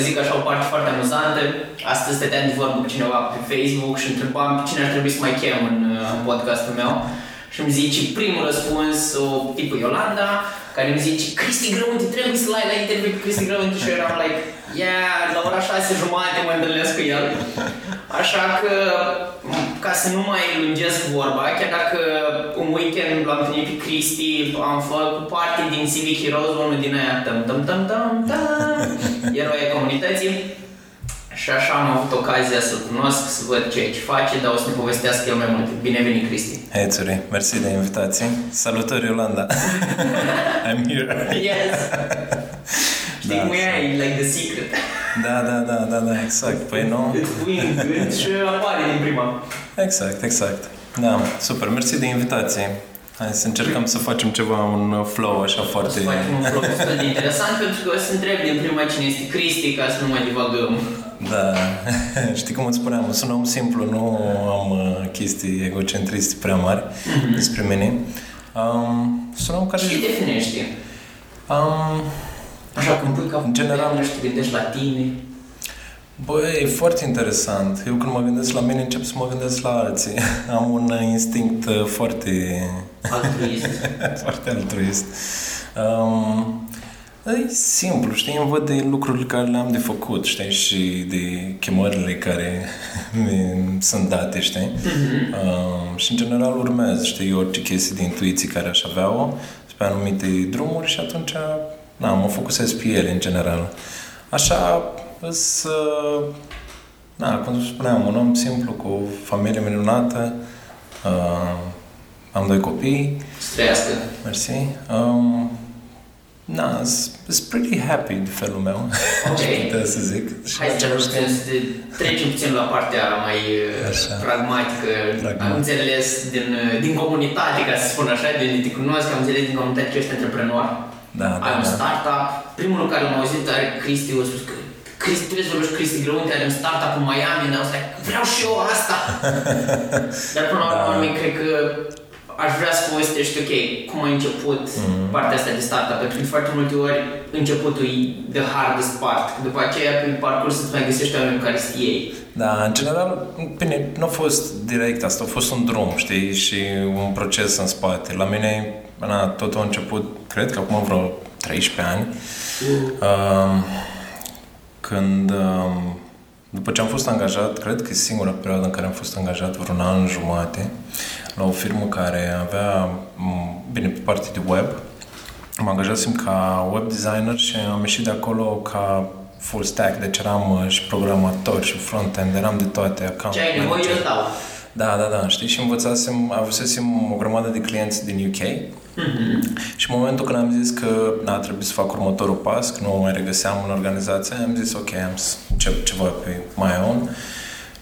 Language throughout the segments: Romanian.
să vă zic așa o parte foarte amuzantă, astăzi stăteam de vorbă cu cineva pe Facebook și întrebam pe cine ar trebui să mai chem în, în podcastul meu. Și îmi zice primul răspuns, o tipul Iolanda, care îmi zice Cristi Grăunte, trebuie să-l ai la interviu pe Cristi Grăunte și eu eram like, yeah, la ora șase jumate mă întâlnesc cu el. Așa că, ca să nu mai lungesc vorba, chiar dacă un weekend l-am întâlnit pe Cristi, am făcut parte din Civic Heroes, unul din aia, tam tam tam tam tam, eroi comunității. Și așa am avut ocazia să-l cunosc, să văd ceea ce face, dar o să ne povestească el mai multe. Bine venit, Cristi! Hei, Țuri, mersi de invitație. Salutări, Yolanda! I'm here! Yes! Știi Da, cum e, e like the secret. Da, da, da, da, da, exact. Păi nu? Îți pui în gând și apare din prima. Exact, exact. Da, super, mersi de invitație. Hai să încercăm să facem ceva, un flow așa O să foarte... facem un vlog destul de interesant pentru că o să întreb din prima cine este Cristi ca să nu mai divagăm. Da, știi cum îți spuneam, sunt un om simplu, nu am uh, chestii egocentriste prea mari despre mine. Um, sunt un om care... Ce definești? Um, Așa cum pui ca În general- nu știu, te gândești la tine. Bă, e foarte interesant. Eu când mă gândesc la mine, încep să mă gândesc la alții. Am un uh, instinct uh, foarte, altruist. foarte altruist. Um, e simplu, știi? Îmi văd de lucrurile care le-am de făcut, știi? Și de chemările care mi sunt date, știi? Um, și în general urmez, știi? Orice chestie de intuiție care aș avea-o pe anumite drumuri și atunci, na, mă focusez pe ele, în general. Așa, îs, uh, na, cum spuneam, un om simplu, cu o familie minunată, uh, am doi copii, Să trăiască. mersi. Um, na, sunt pretty happy de felul meu, Ok. aș putea să zic. Și Hai să în același puțin să te- trecem puțin la partea mai uh, Așa. pragmatică. Pragmatic. Am înțeles din, uh, din comunitate, ca să spun așa, de unde te cunosc, am înțeles din comunitate că ești antreprenor. Da, da, Ai un da. startup. Primul care l-am auzit are Cristi, a spus că Cristi, trebuie să vorbești cu Cristi Grăunte, are un startup în Miami, and I was like, vreau și eu asta! Dar până la urmă, Da. cred că aș vrea să povestești, ok, cum ai început Mhm. partea asta de startup, pentru că de foarte multe ori începutul e the hardest part, după aceea pe parcurs îți mai găsești oameni cu care să te iei. Da, în general, bine, nu a fost direct asta, a fost un drum, știi, și un proces în spate. La mine, na, totul a început, cred că acum vreo 13 ani, um, când, um, după ce am fost angajat, cred că e singura perioadă în care am fost angajat, vreun an jumate, la o firmă care avea, m, bine, pe partea de web, Mă angajasem ca web designer și am ieșit de acolo ca full stack, deci eram uh, și programator și front-end, eram de toate, account Ce ai nevoie, manager. eu dau. Da, da, da, știi? Și învățasem, avusesem o grămadă de clienți din UK și în momentul când am zis că na, trebuie să fac următorul pas, că nu mă mai regăseam în organizație, am zis ok, am să încep ceva pe my own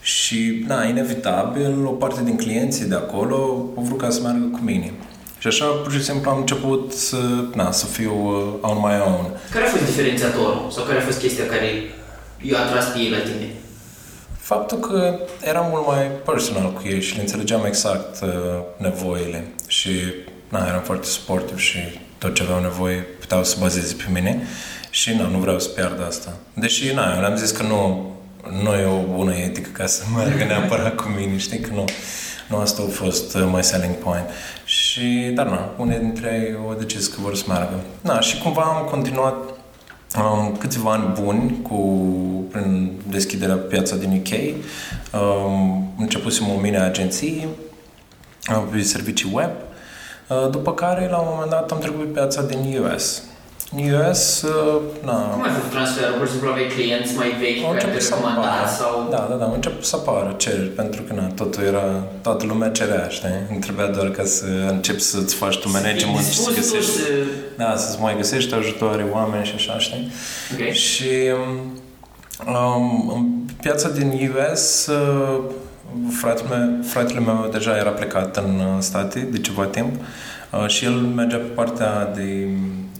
și, na, inevitabil, o parte din clienții de acolo au vrut ca să meargă cu mine. Și așa, pur și simplu, am început să, na, să fiu uh, on my own. Care a fost diferențiatorul? Sau care a fost chestia care i-a atras pe ei la tine? Faptul că eram mult mai personal cu ei și le înțelegeam exact uh, nevoile și na, eram foarte sportiv și tot ce aveau nevoie puteau să bazeze pe mine și na, nu vreau să pierd asta. Deși, na, eu le-am zis că nu, nu e o bună etică ca să meargă neapărat cu mine, știi că nu. Nu asta a fost uh, my selling point. Și, dar na, unii dintre ei au decis că vor să meargă. Na, și cumva am continuat um, câțiva ani buni cu, prin deschiderea pe piața din UK. Um, începusem o mine agenții uh, pe servicii web, uh, după care la un moment dat am trecut pe piața din US. În US, uh, na, Cum ai făcut transferul? Pur și simplu aveai clienți mai vechi au care te început să apară. recomanda sau... Da, da, da, au început să apară cereri, pentru că na, totul era, toată lumea cerea, știi? Îmi trebuia doar ca să începi să-ți faci tu management și să Dispus tu găsești, să... da, să-ți mai găsești ajutoare, oameni și așa, știi? Ok. Și um, în piața din US, uh, fratele meu, fratele meu deja era plecat în uh, state de ceva timp uh, și el mergea pe partea de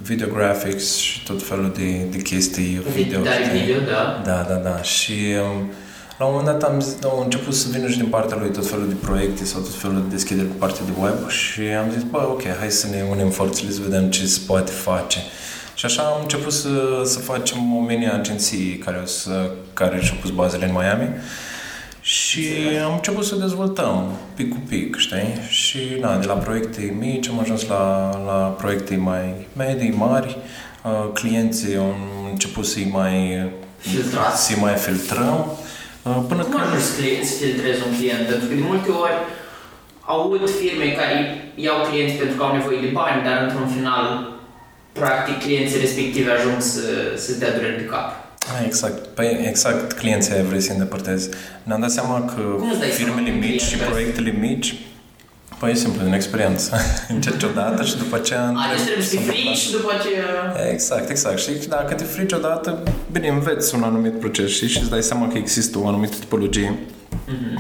video graphics și tot felul de, de chestii video. Dar știi? video, da. Da, da, da. Și um, la un moment dat am, zis, au început să vină și din partea lui tot felul de proiecte sau tot felul de deschideri pe partea de web și am zis, bă, ok, hai să ne unim forțele să vedem ce se poate face. Și așa am început să, să facem o mini agenții care, să, care și-au pus bazele în Miami. Și am început să dezvoltăm pic cu pic, știi? Și na, de la proiecte mici am ajuns la, la proiecte mai medii, mari. Uh, clienții au început să-i mai, Filtrați. să mai filtrăm. Uh, până Cum când... ajungi să cli- să filtrezi un client? Pentru că de multe ori aud firme care iau clienți pentru că au nevoie de bani, dar într-un final, practic, clienții respectivi ajung să, să dea dureri de cap. Ah, Exact. Păi exact clienții aia vrei să îndepărtezi. Ne-am dat seama că Cum îți dai firmele seama că mici și clientul- proiectele mici Păi e simplu, din experiență. Încerci odată și după aceea... A, deci trebuie să te întrebi- frici și după aceea... Exact, exact. Și dacă te frici odată, bine, înveți un anumit proces știi? și îți dai seama că există o anumită tipologie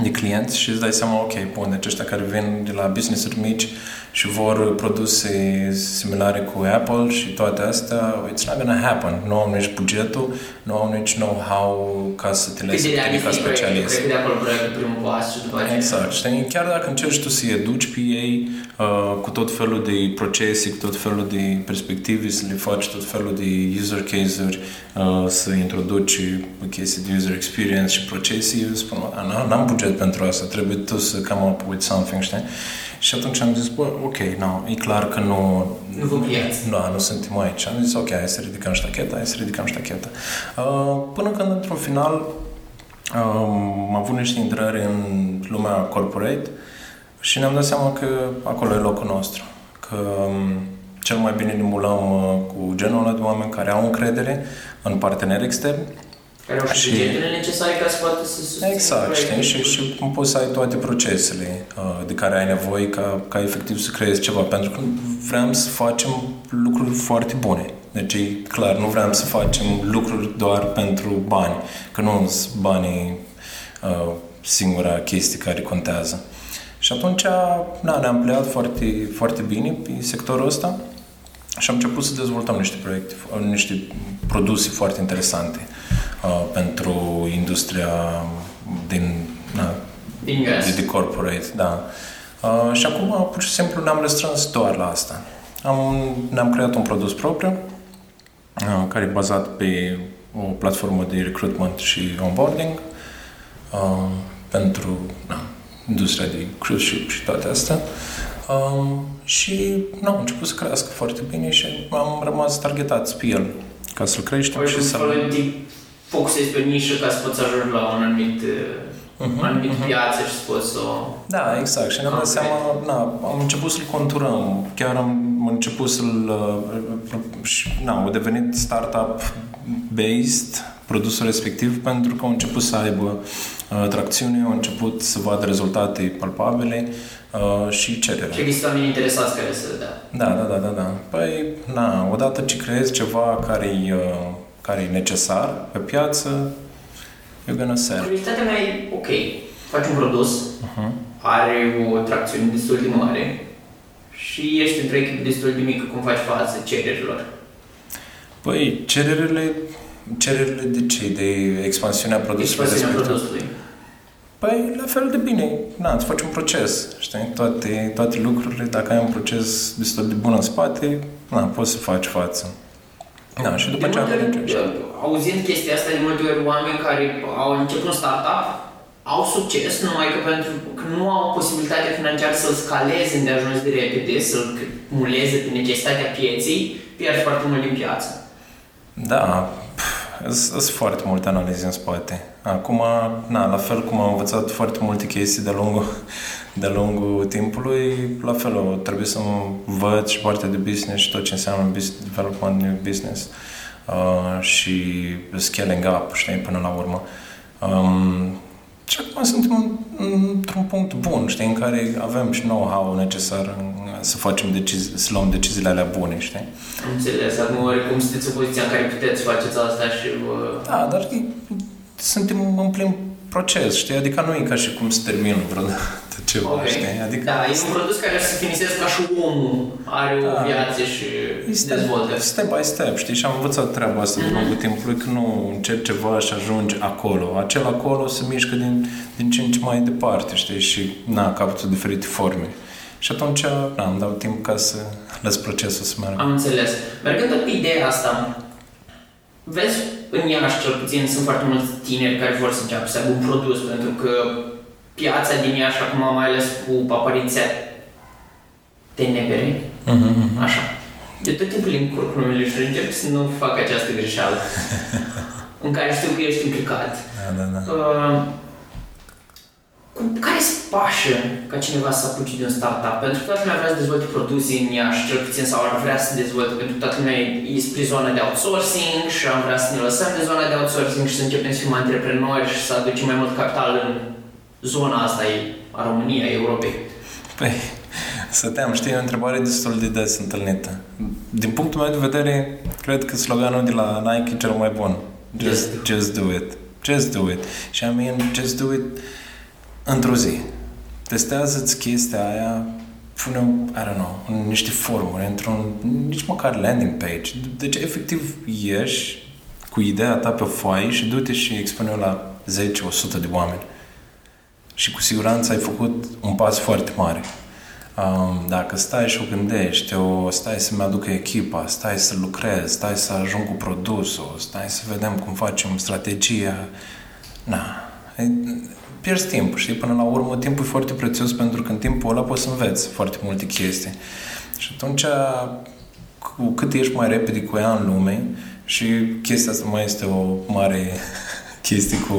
de clienți și îți dai seama, ok, bun, deci ăștia care vin de la business-uri mici și vor produse similare cu Apple și toate astea, it's not gonna happen. Nu au nici bugetul, nu au nici know-how ca să te Cât lese de pe tine ca realistic proiectul, specialist. cred că de acolo proiectul primul pas și după aceea... Exact, știi? Chiar dacă încerci tu să-i educi pe ei uh, cu tot felul de procese, cu tot felul de perspective, să le faci tot felul de user case-uri, uh, să introduci chestii de user experience și procese, eu spun, "A, n- n-am buget pentru asta, trebuie tu să come up with something, știi? Și atunci am zis, bă, ok, no, e clar că nu... Nu vă pliați. Nu, nu suntem aici. Am zis, ok, hai să ridicăm ștacheta, hai să ridicăm ștacheta. Uh, până când, într-un final, am avut niște intrări în lumea corporate și ne-am dat seama că acolo e locul nostru. Că um, cel mai bine ne mulăm uh, cu genul ăla de oameni care au încredere în parteneri externi Care au și Și- bugetele necesare ca să poată să susțină Exact, știi? proiectul. Și, și cum poți să ai toate procesele uh, de care ai nevoie ca, ca efectiv să creezi ceva. Pentru că vrem să facem lucruri foarte bune. Deci e clar, nu vrem să facem lucruri doar pentru bani. Că nu sunt banii uh, singura chestie care contează. Și atunci na, ne-am pleat foarte, foarte bine pe sectorul ăsta și am început să dezvoltăm niște proiecte, niște produse foarte interesante uh, pentru industria din na, Din US. de, de corporate, da. Uh, și acum pur și simplu ne-am restrâns doar la asta. Am, ne-am creat un produs propriu uh, care e bazat pe o platformă de recruitment și onboarding uh, pentru na, industria de cruise ship și toate astea. Um, și nu, am început să crească foarte bine și am rămas targetați pe el ca să-l creștem Păi și cum să să te focusezi pe o nișă ca să poți ajungi la un anumit, Mhm, uh, anumit mhm. piață și să poți să o... Da, exact. Și ne-am dat Ok. seama, na, am început să-l conturăm. Chiar am început să-l... uh, și, na, a devenit startup based produsul respectiv pentru că au început să aibă uh, tracțiune, au început să vadă rezultate palpabile uh, și cerere. Și există oameni interesați care să dea. Da, da, da, da, da. Păi, na, odată ce creezi ceva care e, uh, care e necesar pe piață, you're gonna sell. Curiozitatea mea e, ok, faci un produs, Uh-huh. are o tracțiune destul de mare și ești într-o echipă destul de mică, cum faci față cererilor. Păi, cererile, cererile de ce? De expansiunea produsului Expansiunea respectiv? produsului. Păi, la fel de bine. Na, îți faci un proces, știi? Toate, toate lucrurile, dacă ai un proces destul de bun în spate, na, poți să faci față. Da, și după de ce am multe ori, încercat. auzind chestia asta, de multe ori oameni care au început un startup au succes, numai că pentru că nu au posibilitatea financiară să-l scaleze de ajuns de repede, să-l muleze pe necesitatea pieței, pierd foarte mult din piață. Da, sunt foarte multe analize în spate. Acum, na, la fel cum am învățat foarte multe chestii de-a lungul, de-a lungul timpului, la fel o, trebuie să învăț și partea de business și tot ce înseamnă business development, new business uh, și scaling up, știi, până la urmă. Um, și acum suntem în- într-un punct bun, știi, în care avem și know-how necesar în, să facem decizii, să luăm deciziile alea bune, știi? Am înțeles, acum oricum sunteți în poziția în care puteți faceți asta și vă... Da, dar e- suntem în plin proces, știi? Adică nu e ca și cum să termin vreodată ceva, Ok. știi? Adică Da, e un produs care să finiseze ca și omul are o Da. viață și e step, dezvoltă. step by step, știi? Și am învățat treaba asta de lungul timpului, că nu încerci ceva și ajungi acolo. Acel acolo se mișcă din, din ce în ce mai departe, știi? Și, na, capătă diferite forme. Și atunci da, îmi dau timp ca să las procesul să meargă. Am înțeles. Mergând tot pe ideea asta, vezi, în Iași cel puțin sunt foarte mulți tineri care vor să înceapă să aibă un produs, pentru că piața din Iași acum, mai ales cu apariția TNBR, Mm-hmm. așa. De tot timpul îmi încurc numele și încerc să nu fac această greșeală în care știu că ești implicat. Da, da, da. Uh, cu care se pașă ca cineva să apuce de un startup? Pentru că toată lumea vrea să dezvolte produse în Iași, cel puțin, sau ar vrea să dezvolte, pentru că toată lumea e spre zona de outsourcing și am vrea să ne lăsăm de zona de outsourcing și să începem să fim antreprenori și să aducem mai mult capital în zona asta a României, a Europei. Păi, stăteam, știi, e o întrebare destul de des întâlnită. Din punctul meu de vedere, cred că sloganul de la Nike e cel mai bun. Just, just do it. Just do it. Și I mean, just do it într-o zi. Testează-ți chestia aia, pune, I don't know, în niște formule, într-un, nici măcar landing page. Deci, efectiv, ieși cu ideea ta pe foaie și du-te și expune la 10-100 de oameni. Și cu siguranță ai făcut un pas foarte mare. Um, dacă stai și o gândești, o, stai să-mi aducă echipa, stai să lucrez, stai să ajung cu produsul, stai să vedem cum facem strategia, na, e- pierzi timp, știi? Până la urmă, timpul e foarte prețios pentru că în timpul ăla poți să înveți foarte multe chestii. Și atunci, cu cât ești mai repede cu ea în lume, și chestia asta mai este o mare chestie cu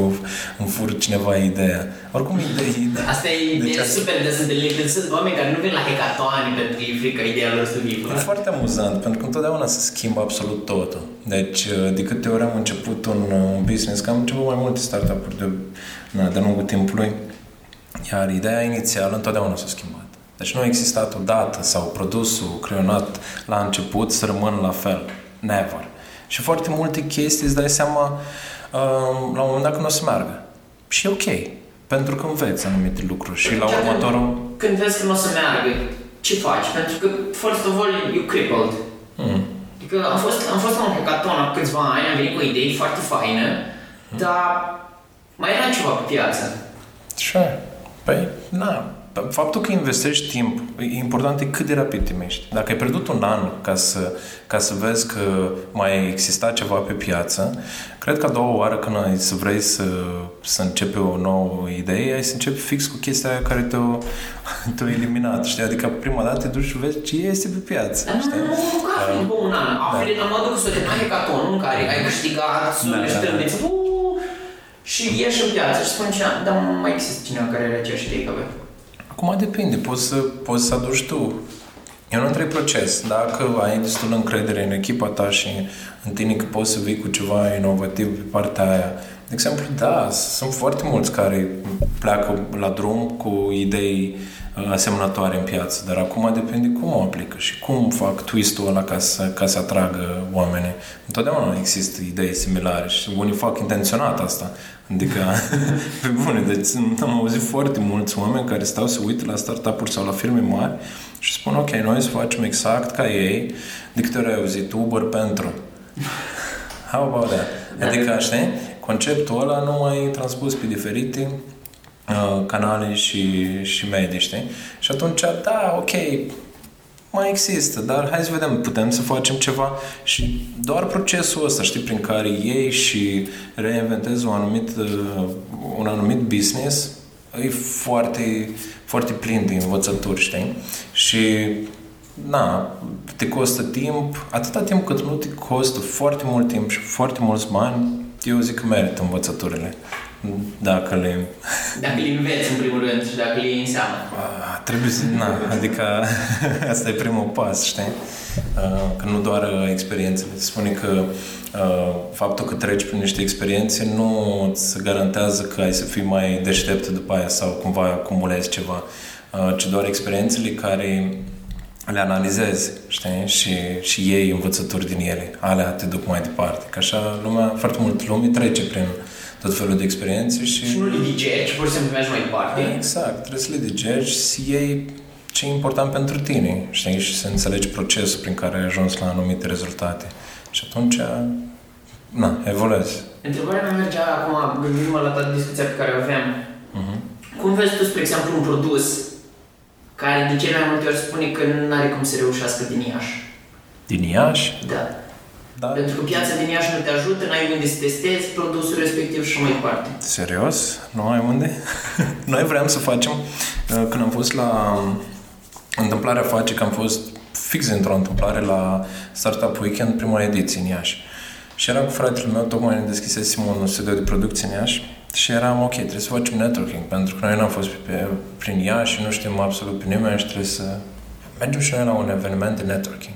îmi fur cineva ideea. Oricum, ideea, ideea Asta e Deci deci, asta- super des întâlnit. Sunt oameni care nu vin la hackathon pentru că e frică ideea lor să fie E foarte amuzant, pentru că întotdeauna se schimbă absolut totul. Deci, de câte ori am început un, un business, că am început mai multe startup-uri de, na, de-a lungul timpului, iar ideea inițială întotdeauna s-a schimbat. Deci nu a existat o dată sau produsul creionat la început să rămână la fel. Never. Și foarte multe chestii îți dai seama um, la un moment dat că nu o să meargă. Și e ok. Pentru că înveți anumite lucruri și la Chiar următorul... Când vezi că nu o să meargă, ce faci? Pentru că, first of all, you crippled. Mm. Adică am fost, am fost la un hackathon acum câțiva ani, am venit cu o idee foarte faină, dar mai era ceva pe piață. Sure. Păi, na, faptul că investești timp, e important e cât de rapid te miști. Dacă ai pierdut un an ca să, ca să vezi că mai exista ceva pe piață, cred că a doua oară când ai să vrei să, să începi o nouă idee, ai să începi fix cu chestia aia care te-a, te-a eliminat, știi? Adică prima dată te duci și vezi ce este pe piață, Dar nu, știi? nu, nu, că afli după un an. Afli la modul că s-o terminat hackathonul în care ai câștigat sume Da, și da, da. trâmbiți. Uuu, Și ieși în piață și spune cineva, dar mai există cineva care are aceeași idee ca voi. Acum depinde, poți să, poți să aduci tu. E un întreg proces. Dacă ai destul încredere în echipa ta și în tine că poți să vii cu ceva inovativ pe partea aia. De exemplu, da, sunt foarte mulți care pleacă la drum cu idei uh, asemănătoare în piață, dar acum depinde cum o aplică și cum fac twist-ul ăla ca să, ca să atragă oamenii. Întotdeauna există idei similare și unii fac intenționat asta. Adică, pe bune, deci am auzit foarte mulți oameni care stau să uită la startup-uri sau la firme mari și spun, ok, noi să facem exact ca ei, de câte ori ai auzit Uber pentru. How about that? Adică, știi, conceptul ăla nu mai e transpus pe diferite uh, canale și, și medii, știi? Și atunci, da, ok, mai există, dar hai să vedem, putem să facem ceva și doar procesul ăsta, știi, prin care iei și reinventezi un anumit, uh, un anumit business, e foarte, foarte plin de învățături, știi? Și na, te costă timp, atâta timp cât nu te costă foarte mult timp și foarte mulți bani, eu zic că merită învățăturile. Dacă le... Dacă le înveți în primul rând și dacă le iei în seamă. Ah, trebuie să... Na, adică asta e primul pas, știi? Uh, Că nu doar uh, experiențele. Se spune că uh, faptul că treci prin niște experiențe nu îți garantează că ai să fii mai deștept după aia sau cumva acumulezi ceva, uh, ci doar experiențele care le analizezi, știi? Și, și iei învățături din ele. Alea te duc mai departe. Că așa lumea, foarte mult lume trece prin tot felul de experiențe și... Și nu le digeri, ci pur și simplu mergi mai departe. Exact, trebuie să le digeri și să iei ce e important pentru tine, știi? Și să înțelegi procesul prin care ai ajuns la anumite rezultate. Și atunci, na, evoluezi. Întrebarea mea mergea acum, gândindu-mă la toată discuția pe care o aveam. Uh-huh. Cum vezi tu, spre exemplu, un produs care de cele mai multe ori spune că nu are cum să reușească din Iași. Din Iași? Da. Da. Pentru că piața din Iași nu te ajută, n-ai unde să testezi produsul respectiv și mai departe. Serios? Nu ai unde? Noi vrem să facem, uh, când am fost la um, întâmplarea face că am fost fix într-o întâmplare la Startup Weekend, prima ediție în Iași. Și eram cu fratele meu, tocmai ne deschisesem un studio de producție în Iași și eram, ok, trebuie să facem networking, pentru că noi n-am fost pe, prin Iași și nu știm absolut pe nimeni și trebuie să mergem și noi la un eveniment de networking.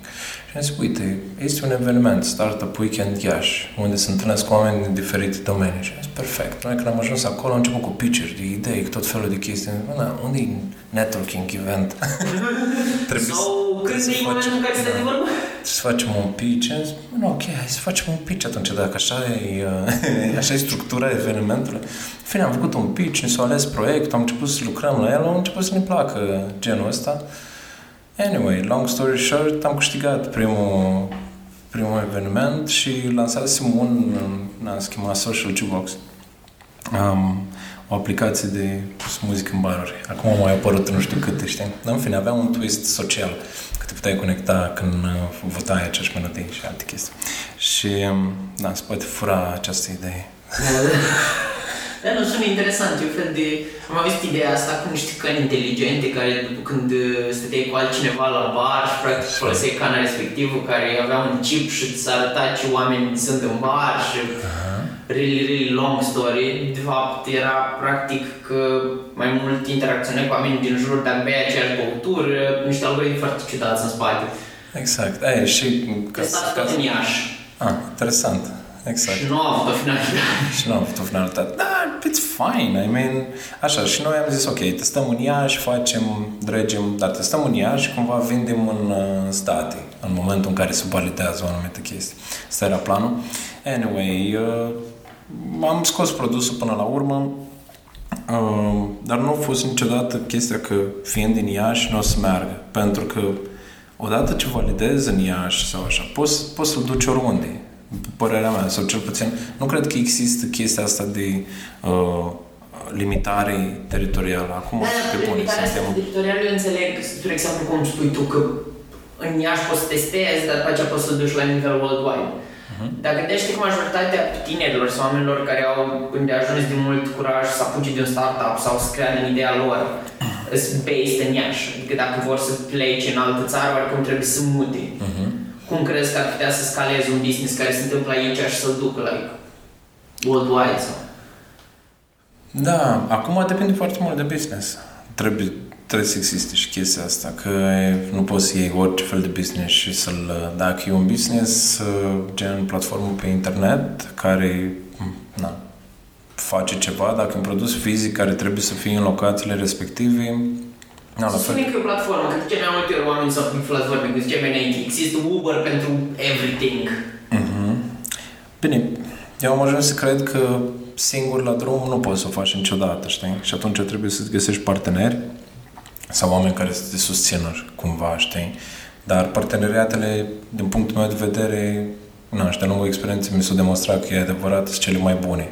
Și am zis, uite, este un eveniment, Startup Weekend Iași, unde se întâlnesc oameni din diferite domenii. Și am zis, perfect. Noi când am ajuns acolo, am început cu pitch de idei, cu tot felul de chestii. Da, unde e networking event? trebuie Sau când e momentul în care să vorba? Să facem un pitch. Am zis, nu, ok, hai să facem un pitch atunci, dacă așa e, uh, așa e structura evenimentului. În fine, am făcut un pitch, ne s-a ales proiect, am început să lucrăm la el, am început să ne placă genul ăsta. Anyway, long story short, am câștigat primul, primul eveniment și lansasem un, n-am schimbat Social Jukebox. Um, o aplicație de muzică în baruri. Acum au mai apărut nu știu câte, știi? Dar în fine, avea un twist social, că te puteai conecta când uh, votai aceeași melodie și alte chestii. Și, um, da, se poate fura această idee. Da, nu, sună interesant. E un fel de... Am avut ideea asta cu niște căni inteligente care când uh, stăteai cu altcineva la bar și practic foloseai cana respectivă care avea un chip și îți arăta ce oameni sunt în bar și uh-huh. really, really long story. De fapt, era practic că mai mult interacționai cu oameni din jur, dar beai aceeași băutură, niște algoritmi foarte ciudați în spate. Exact. Aia, și... Ca, ca, tot în Iași. Ah, interesant. Exact. Și nu a avut o finalitate. și nu a avut o finalitate. Da, it's fine. I mean, așa, și noi am zis, ok, testăm în Iași, facem, dregem, dar testăm în Iași și cumva vindem în uh, state, în momentul în care se validează o anumită chestie. Asta era planul. Anyway, uh, am scos produsul până la urmă, uh, dar nu a fost niciodată chestia că fiind din Iași nu o să meargă, pentru că odată ce validezi în Iași sau așa, poți, poți să-l duci oriunde părerea mea, sau cel puțin, nu cred că există chestia asta de uh, limitare teritorială. Acum, da, pe bune, limitarea asta teritorială, eu înțeleg, spre exemplu, cum spui tu, că în Iași poți să testezi, dar după aceea poți să duci la nivel worldwide. Uh-huh. Dar gândește că majoritatea tinerilor sau oamenilor care au ajuns de mult curaj să apuce de un startup sau să creadă în ideea lor, sunt based în Iași. Adică dacă vor să plece în altă țară, oricum trebuie să mute. Uh-huh cum crezi că ar putea să scaleze un business care se întâmplă aici și să-l ducă, like, worldwide sau? Da, acum depinde foarte mult de business. Trebuie, trebuie să existe și chestia asta, că nu poți să iei orice fel de business și să-l... Dacă e un business, gen platformă pe internet, care na, face ceva, dacă e un produs fizic care trebuie să fie în locațiile respective, da, să spunem că e o platformă, că de ce mai multe ori oamenii s-au inflat vorbe, că ziceam înainte, există Uber pentru everything. Mm-hmm. Bine, eu am ajuns să cred că singur la drum nu poți să o faci niciodată, știi? Și atunci trebuie să-ți găsești parteneri sau oameni care să te susțină cumva, știi? Dar parteneriatele, din punctul meu de vedere, na, și de lungă experiență mi s-a demonstrat că e adevărat sunt cele mai bune.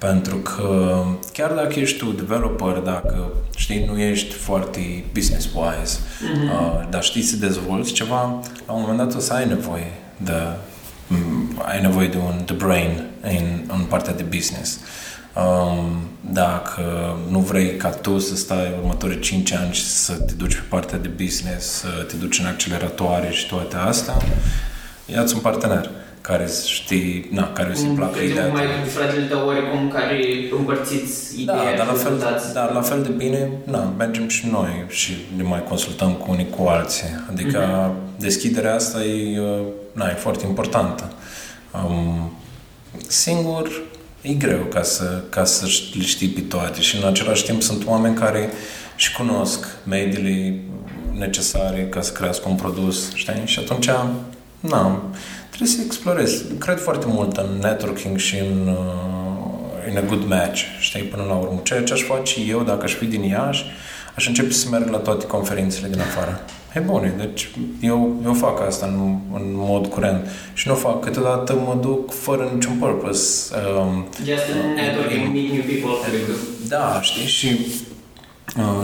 Pentru că chiar dacă ești tu developer, dacă știi, nu ești foarte business-wise, mm-hmm. uh, dar știi să dezvolți ceva, la un moment dat o să ai nevoie de um, ai nevoie de un de brain în, în partea de business. Um, dacă nu vrei ca tu să stai următorii 5 ani și să te duci pe partea de business, să te duci în acceleratoare și toate astea, ia-ți un partener care știi, na, care îți placă ideea. mai fratele tău oarecum care împărțiți da, ideea da, dar la, fel, dar la fel de bine, na, mergem și noi și ne mai consultăm cu unii cu alții. Adică mm-hmm. deschiderea asta e, uh, na, e foarte importantă. Um, singur e greu ca să, ca să le știi pe toate și în același timp sunt oameni care și cunosc mediile necesare ca să crească un produs, știi? Și atunci, na, trebuie să explorezi. Cred foarte mult în networking și în, uh, in a good match, știi, până la urmă. Ceea ce aș face eu, dacă aș fi din Iași, aș începe să merg la toate conferințele din afară. E bun, deci eu, eu fac asta în, în mod curent și nu fac, câteodată mă duc fără niciun purpose. Um, Just networking, meet new people. Da, știi, și Uh,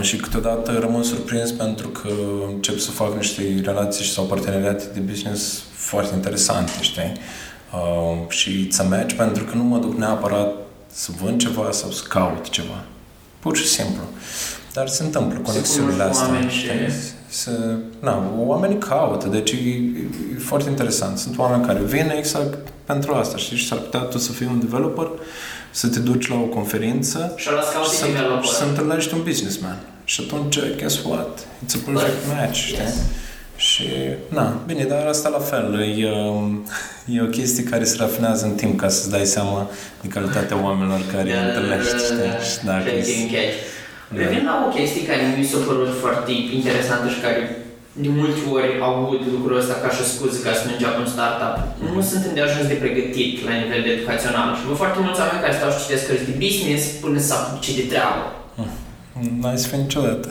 și câteodată rămân surprins pentru că încep să fac niște relații sau parteneriate de business foarte interesante, știi? Uh, și să mergi pentru că nu mă duc neapărat să vând ceva sau să caut ceva. Pur și simplu. Dar se întâmplă conexiunile astea. Și... Să, na, oamenii caută, deci e, e, foarte interesant. Sunt oameni care vin exact pentru asta, știi? Și s-ar putea tu să fii un developer, să te duci la o conferință și, și, să, și să întâlnești un businessman. Și atunci, guess what? It's a perfect match, știi? Yes. Și, na, bine, dar asta la fel, e, um, e o chestie care se rafinează în timp ca să-ți dai seama de calitatea oamenilor care da, întâlnești, da, da, da, știi? Da, da. Revin la o chestie care mi s-a părut foarte interesantă și care de multe ori aud lucrul ăsta ca și scuză ca să nu înceapă un startup. Nu sunt îndeajuns de pregătit la nivel de educațional și văd foarte mulți oameni care stau și citesc cărți de business până să apuce de treabă. N-ai să fii niciodată.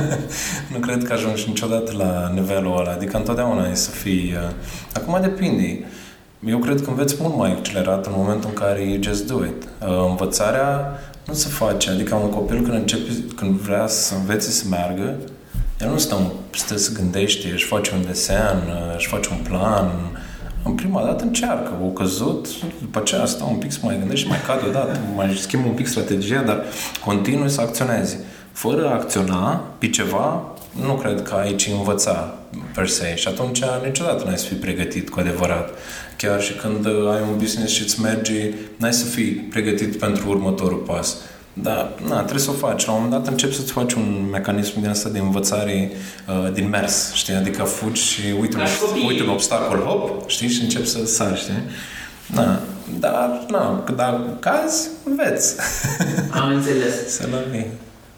nu cred că ajungi niciodată la nivelul ăla. Adică întotdeauna e să fii... Uh... Acum depinde. Eu cred că înveți mult mai accelerat în momentul în care you just do it. Uh, învățarea nu se face. Adică un copil când, începe, când vrea să învețe să meargă, el nu stă, stă să gândește, își face un desen, își face un plan. În prima dată încearcă, o căzut, după aceea stă un pic să mai gândește, mai cade odată, mai schimbă un pic strategia, dar continui să acționeze. Fără a acționa pe ceva, nu cred că aici învăța per se și atunci niciodată n-ai să fii pregătit cu adevărat. Chiar și când ai un business și îți merge, n-ai să fii pregătit pentru următorul pas. Da, na, trebuie să o faci. La un moment dat începi să-ți faci un mecanism din asta de învățare uh, din mers, știi? Adică fugi și uite, un, uite un obstacol, hop, știi? Și începi să sari, știi? Na, dar, na, dacă cazi, înveți. Am înțeles. să la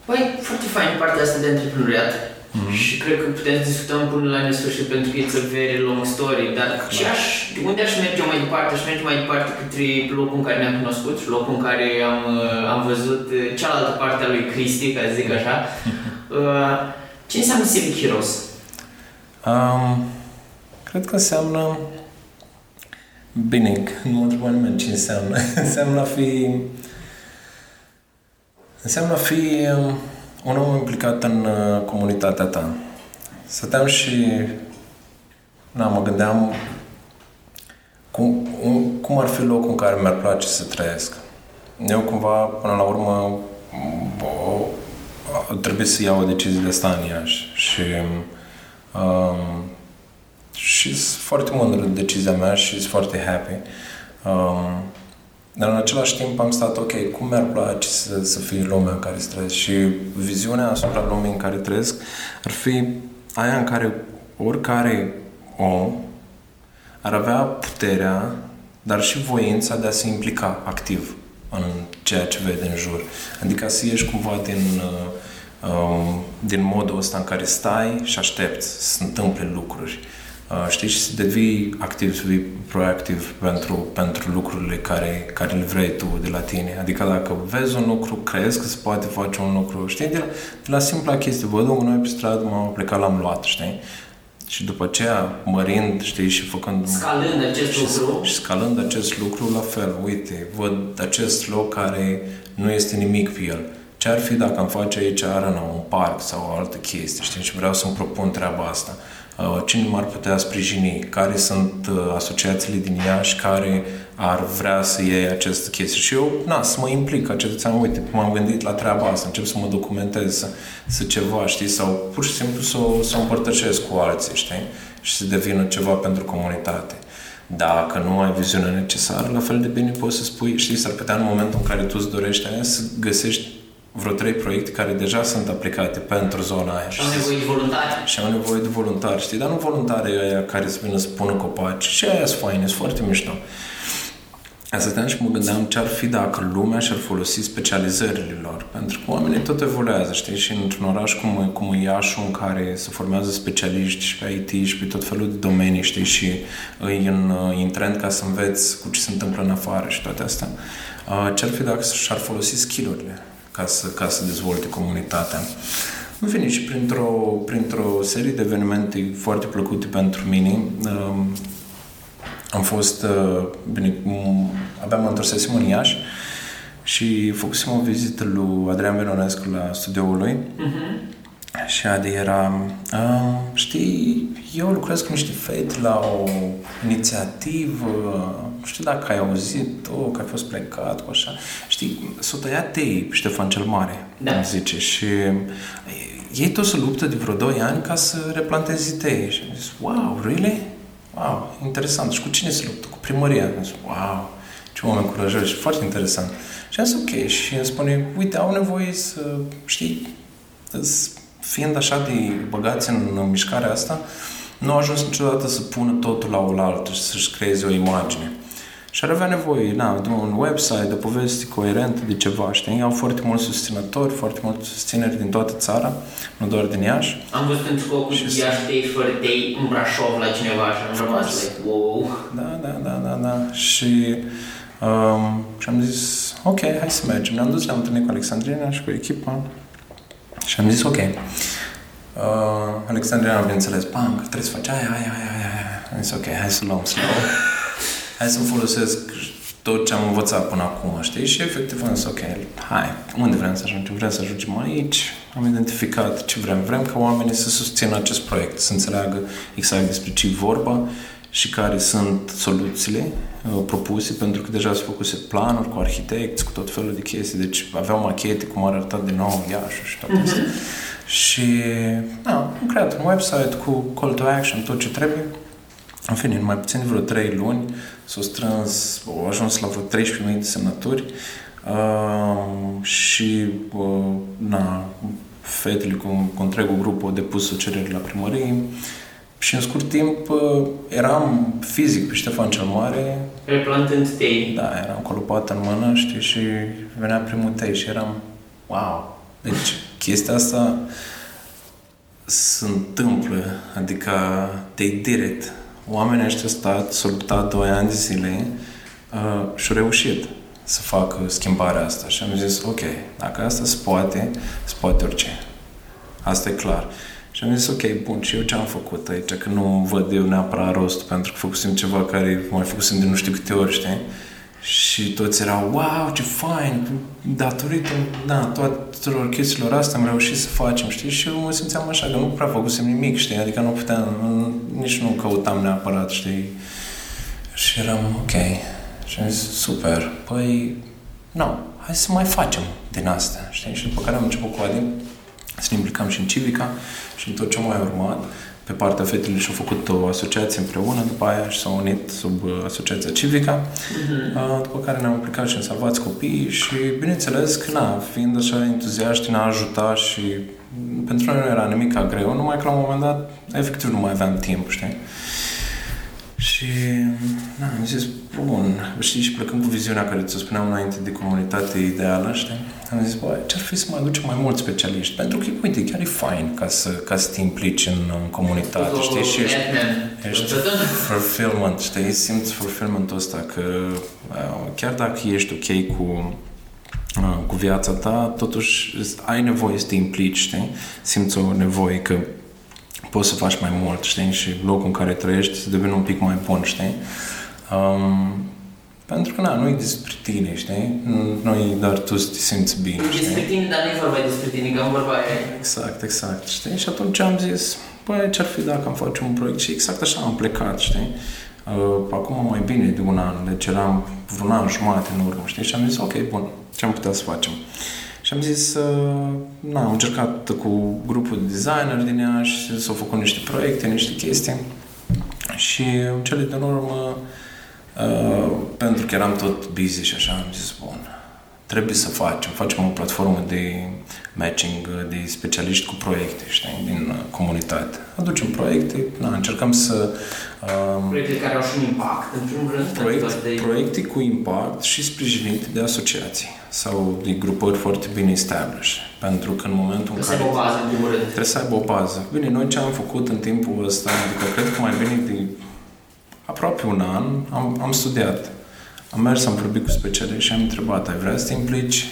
Păi, foarte fain partea asta de antreprenoriat. Mm-hmm. Și cred că putem să discutăm până la nesfârșit pentru că it's a very long story, dar ce aș, unde aș merge mai departe? Aș merge mai departe către locul în care ne-am cunoscut și locul în care am, uh, am văzut uh, cealaltă parte a lui Cristi, ca să zic așa. Uh, ce înseamnă Civic Heroes? Um, cred că înseamnă Bine, nu mă întreba nimeni ce înseamnă. înseamnă a fi... Înseamnă a fi um, un om implicat în uh, comunitatea ta. Stăteam și na, mă gândeam cum, cum ar fi locul în care mi-ar place să trăiesc. Eu cumva, până la urmă, o, trebuie să iau o decizie de asta în Iași și um, și sunt foarte mândru de decizia mea și sunt foarte happy. Um, dar în același timp am stat, ok, cum mi-ar place să, să fie lumea în care trăiesc și viziunea asupra lumii în care trăiesc ar fi aia în care oricare om ar avea puterea, dar și voința de a se implica activ în ceea ce vede în jur. Adică să ieși cumva din, uh, um, din modul ăsta în care stai și aștepți să se întâmple lucruri. Uh, știi, și să devii activ, să devii proactiv pentru, pentru lucrurile care, care le vrei tu de la tine. Adică dacă vezi un lucru, crezi că se poate face un lucru, știi, de la, de la simpla chestie, văd un noi pe stradă, m-am plecat, l-am luat, știi? Și după aceea, mărind, știi, și făcând... Scalând acest și, lucru. Și scalând acest lucru, la fel, uite, văd acest loc care nu este nimic pe el. Ce ar fi dacă am face aici arena, un parc sau o altă chestie, știi, și vreau să-mi propun treaba asta Uh, cine m-ar putea sprijini, care sunt uh, asociațiile din Iași care ar vrea să iei această chestie. Și eu, na, să mă implic ca cetățean, uite, m-am gândit la treaba asta, încep să mă documentez, să, să ceva, știi, sau pur și simplu să, să o împărtășesc cu alții, știi, și să devină ceva pentru comunitate. Dacă nu ai viziunea necesară, la fel de bine poți să spui, știi, s-ar putea în momentul în care tu îți dorești aia să găsești vreo trei proiecte care deja sunt aplicate pentru zona aia. Și au nevoie de voluntari. Și au nevoie de voluntari, știi? Dar nu voluntari aia care să vină să pună copaci. Și aia sunt faine, sunt foarte mișto. Asta și mă gândeam ce ar fi dacă lumea și-ar folosi specializările lor. Pentru că oamenii tot evoluează, știi? Și într-un oraș cum, cum e Iașu, în care se formează specialiști și pe IT și pe tot felul de domenii, știi? Și e în, e în trend ca să înveți cu ce se întâmplă în afară și toate astea. Ce ar fi dacă și-ar folosi skillurile? Ca să, ca să dezvolte comunitatea. În fine, și printr-o, printr-o serie de evenimente foarte plăcute pentru mine, um, am fost, uh, bine, abia mă întorsesem în Iași și făcusem o vizită lui Adrian Veronescu la studioul lui Mhm. Și Adi era, uh, știi, eu lucrez cu niște fete la o inițiativă, nu știu dacă ai auzit, o, că ai fost plecat cu așa. Știi, s-o tăiat tei Ștefan cel Mare, Da. îmi zice, și ei tot se luptă de vreo 2 ani ca să replanteze tei. Și am zis, wow, really? Wow, interesant. Și cu cine se luptă? Cu primăria. Am zis, wow, ce oameni curajoși, foarte interesant. Și am zis, ok, și îmi spune, uite, au nevoie să, știi, îs- fiind așa de băgați în, în mișcarea asta, nu au ajuns niciodată să pună totul la oaltă și să-și creeze o imagine. Și ar avea nevoie na, de un website, de o poveste coerentă, de ceva, știi? Au foarte mulți susținători, foarte mulți susțineri din toată țara, nu doar din Iași. Am văzut în scopul Și- Iași Tei și fără Tei în Brașov la cineva și am rămas Frumos. like, wow. Da, da, da, da, da. Și, um, și am zis, ok, hai să mergem. Ne-am dus, ne-am întâlnit cu Alexandrina și cu echipa și am zis, ok. Uh, Alexandrina, bineînțeles, bang, trebuie să faci aia, aia, aia, aia, aia. Am zis, ok, hai să luăm slow. Hai să folosesc tot ce am învățat până acum, știi? Și efectiv am zis, ok, hai, unde vrem să ajungem? Vrem să ajungem aici. Am identificat ce vrem. Vrem ca oamenii să susțină acest proiect, să înțeleagă exact despre ce e vorba și care sunt soluțiile uh, propuse, pentru că deja s-au făcuse planuri cu arhitecți, cu tot felul de chestii, deci aveau machete cum ar arăta din nou Iașul și toate astea. Și da, am creat un website cu call to action, tot ce trebuie. În fine, în mai puțin de vreo 3 luni s-au strâns, au ajuns la vreo 13.000 de semnături uh, și uh, na, fetele cu, cu întregul grup au depus o cerere la primărie și în scurt timp uh, eram fizic pe Ștefan cel Mare, Replantând Tei. da, eram colopat în mână, știi, și venea primul tei și eram, wow, deci chestia asta se întâmplă, adică te direct. Oamenii ăștia au stat, s-au luptat 2 ani de zile uh, și au reușit să facă schimbarea asta. Și am zis, ok, dacă asta se poate, se poate orice. Asta e clar. Și am zis, ok, bun, și eu ce am făcut aici? Că nu văd eu neapărat rost, pentru că făcusem ceva care mai făcusem de nu știu câte ori, știi? Și toți erau, wow, ce fain, datorită, da, toatelor chestiilor astea am reușit să facem, știi? Și eu mă simțeam așa, că nu prea făcusem nimic, știi? Adică nu puteam, nici nu căutam neapărat, știi? Și eram, ok. Și am zis, super, păi, nu, hai să mai facem din astea, știi? Și după care am început cu Adi să ne implicăm și în Civica și în tot ce a mai urmat. Pe partea fetelor și-au făcut o asociație împreună, după aia și s-au unit sub uh, asociația Civica, uh, după care ne-am implicat și în Salvați Copiii și, bineînțeles, că, na, fiind așa entuziaști, ne-a ajutat și pentru noi nu era nimic greu, numai că la un moment dat, efectiv, nu mai aveam timp, știi? Și na, am zis, bun, știi, și plecând cu viziunea care ți-o spuneam înainte de comunitate ideală, știi? Am zis, bă, ce-ar fi să mai aducem mai mulți specialiști? Pentru că, uite, chiar e fain ca să, ca să te implici în, în comunitate, știi? Și ești, ești fulfillment, știi? Simți fulfillmentul ăsta că uh, chiar dacă ești ok cu uh, cu viața ta, totuși ai nevoie să te implici, știi? Simți o nevoie că poți să faci mai mult, știi? Și locul în care trăiești să devină un pic mai bun, știi? Um, pentru că, na, nu e despre tine, știi? Nu e doar tu să te simți bine, știi? Despre tine, dar nu e vorba despre tine, că în vorba aia. Exact, exact, știi? Și atunci am zis, băi, ce-ar fi dacă am face un proiect? Și exact așa am plecat, știi? Uh, acum mai bine de un an, deci eram vreun an jumate în urmă, știi? Și am zis, ok, bun, ce am putea să facem? Și am zis, uh, na, am încercat cu grupul de designer din Iași, s-au făcut niște proiecte, niște chestii și în cele din urmă, uh, pentru că eram tot busy și așa, am zis, bun, trebuie să facem, facem o platformă de matching de specialiști cu proiecte, știi, din uh, comunitate. Aducem proiecte, na, încercăm să... Uh, Proiecte care au și un impact, în primul rând. proiect, pentru că de- proiecte cu impact și sprijinite de asociații sau de grupări foarte bine established. Pentru că în momentul în Să care aibă o bază, în primul rând. trebuie să aibă o bază. Bine, noi ce am făcut în timpul ăsta, adică cred că mai bine de aproape un an, am, am studiat. Am mers, am vorbit cu specialiști și am întrebat, ai vrea să te implici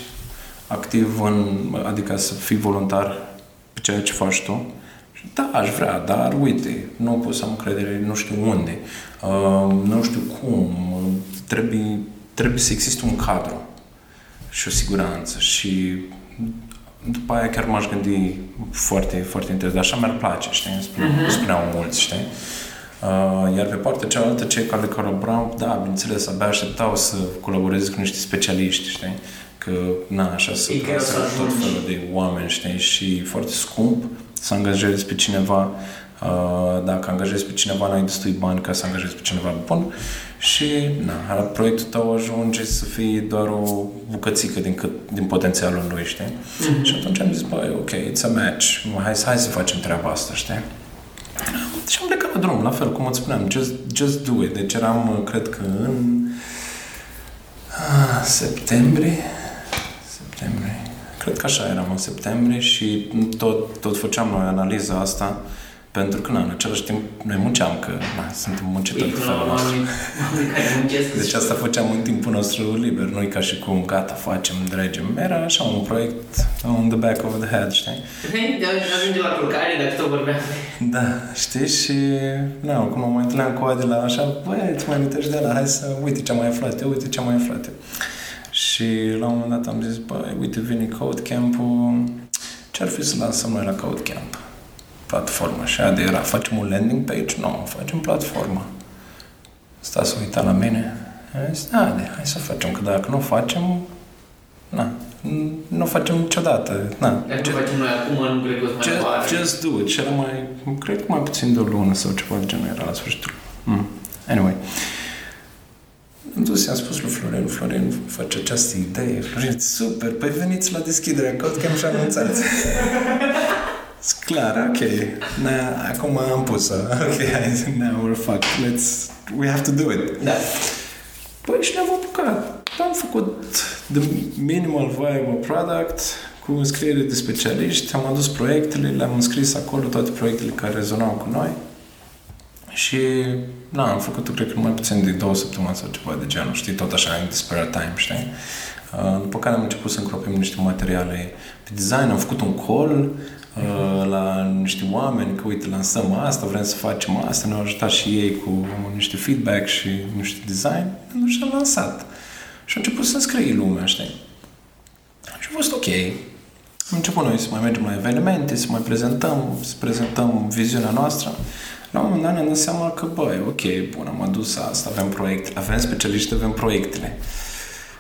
activ în, adică să fii voluntar pe ceea ce faci tu? Și da, aș vrea, dar uite, nu pot să am încredere, nu știu unde, uh, nu știu cum, trebuie, trebuie să existe un cadru. și o siguranță și după aia chiar m-aș gândi foarte, foarte interesant. Așa mi-ar place, știi? Spune, uh-huh. Spuneau mulți, știi? Uh, iar pe partea cealaltă, cei care colaboram, da, bineînțeles, abia așteptau să colaborez cu niște specialiști, știi? Că, na, așa să să tot felul de oameni, știi? Și foarte scump să angajezi pe cineva. Uh, dacă angajezi pe cineva, n-ai destui bani ca să angajezi pe cineva bun. Și, na, la proiectul tău ajunge să fie doar o bucățică din, cât, din potențialul lui, știi? Mm-hmm. Și atunci am zis, băi, ok, it's a match. Hai, hai să facem treaba asta, știi? Și am plecat la drum, la fel, cum îți spuneam, just, just do it. Deci eram, cred că în ah, septembrie, septembrie, cred că așa eram în septembrie și tot, tot făceam noi analiza asta pentru că, na, în același timp, noi munceam, că na, suntem muncitori de felul nostru. Deci asta făceam în timpul nostru liber, nu ca și cum, gata, facem, dregem. Era așa un proiect on the back of the head, știi? De ajunge la culcare, dacă tot vorbeam. Da, știi? Și, na, cum mă mai întâlneam cu Adi la așa, băi, îți mai amintești de la, hai să, uite ce am mai aflat eu, uite ce am mai aflat eu. Și la un moment dat am zis, băi, uite, vine Code Camp-ul, ce-ar fi să lansăm noi la Code Camp? platformă. Și de era, facem un landing page? Nu, facem platformă. Sta să uita la mine. Am zis, da, de, hai să facem, că dacă nu facem, na, nu facem niciodată. Na. Dacă ce, facem noi acum, nu cred că o să mai just, just do it. Și era mai, cred că mai puțin de o lună sau ceva de genul era la sfârșitul. Mm. Anyway. Am dus i-am spus lui Florin, Florin face această idee. Florin, super, păi veniți la deschiderea, cod că am și anunțat. Clar, ok. Na, acum am pus-o. Ok, now we're fucked. Let's, we have to do it. Da. Păi și ne-am apucat. Am făcut the minimal viable product cu înscriere de specialiști, am adus proiectele, le-am înscris acolo, toate proiectele care rezonau cu noi și na, am făcut cred că mai puțin de două săptămâni sau ceva de genul, știi, tot așa în spare time, știi? Uh, după care am început să încropim niște materiale pe design, am făcut un call, Uh, la niște oameni că uite, lansăm asta, vrem să facem asta, ne-au ajutat și ei cu niște feedback și niște design, și am lansat. Și au început să scrie lumea, știi? Și a fost ok. Am început noi să mai mergem la evenimente, să mai prezentăm, să prezentăm viziunea noastră. La un moment dat ne-am dat seama că, băi, ok, bun, am adus asta, avem proiecte, avem specialiști, avem proiectele.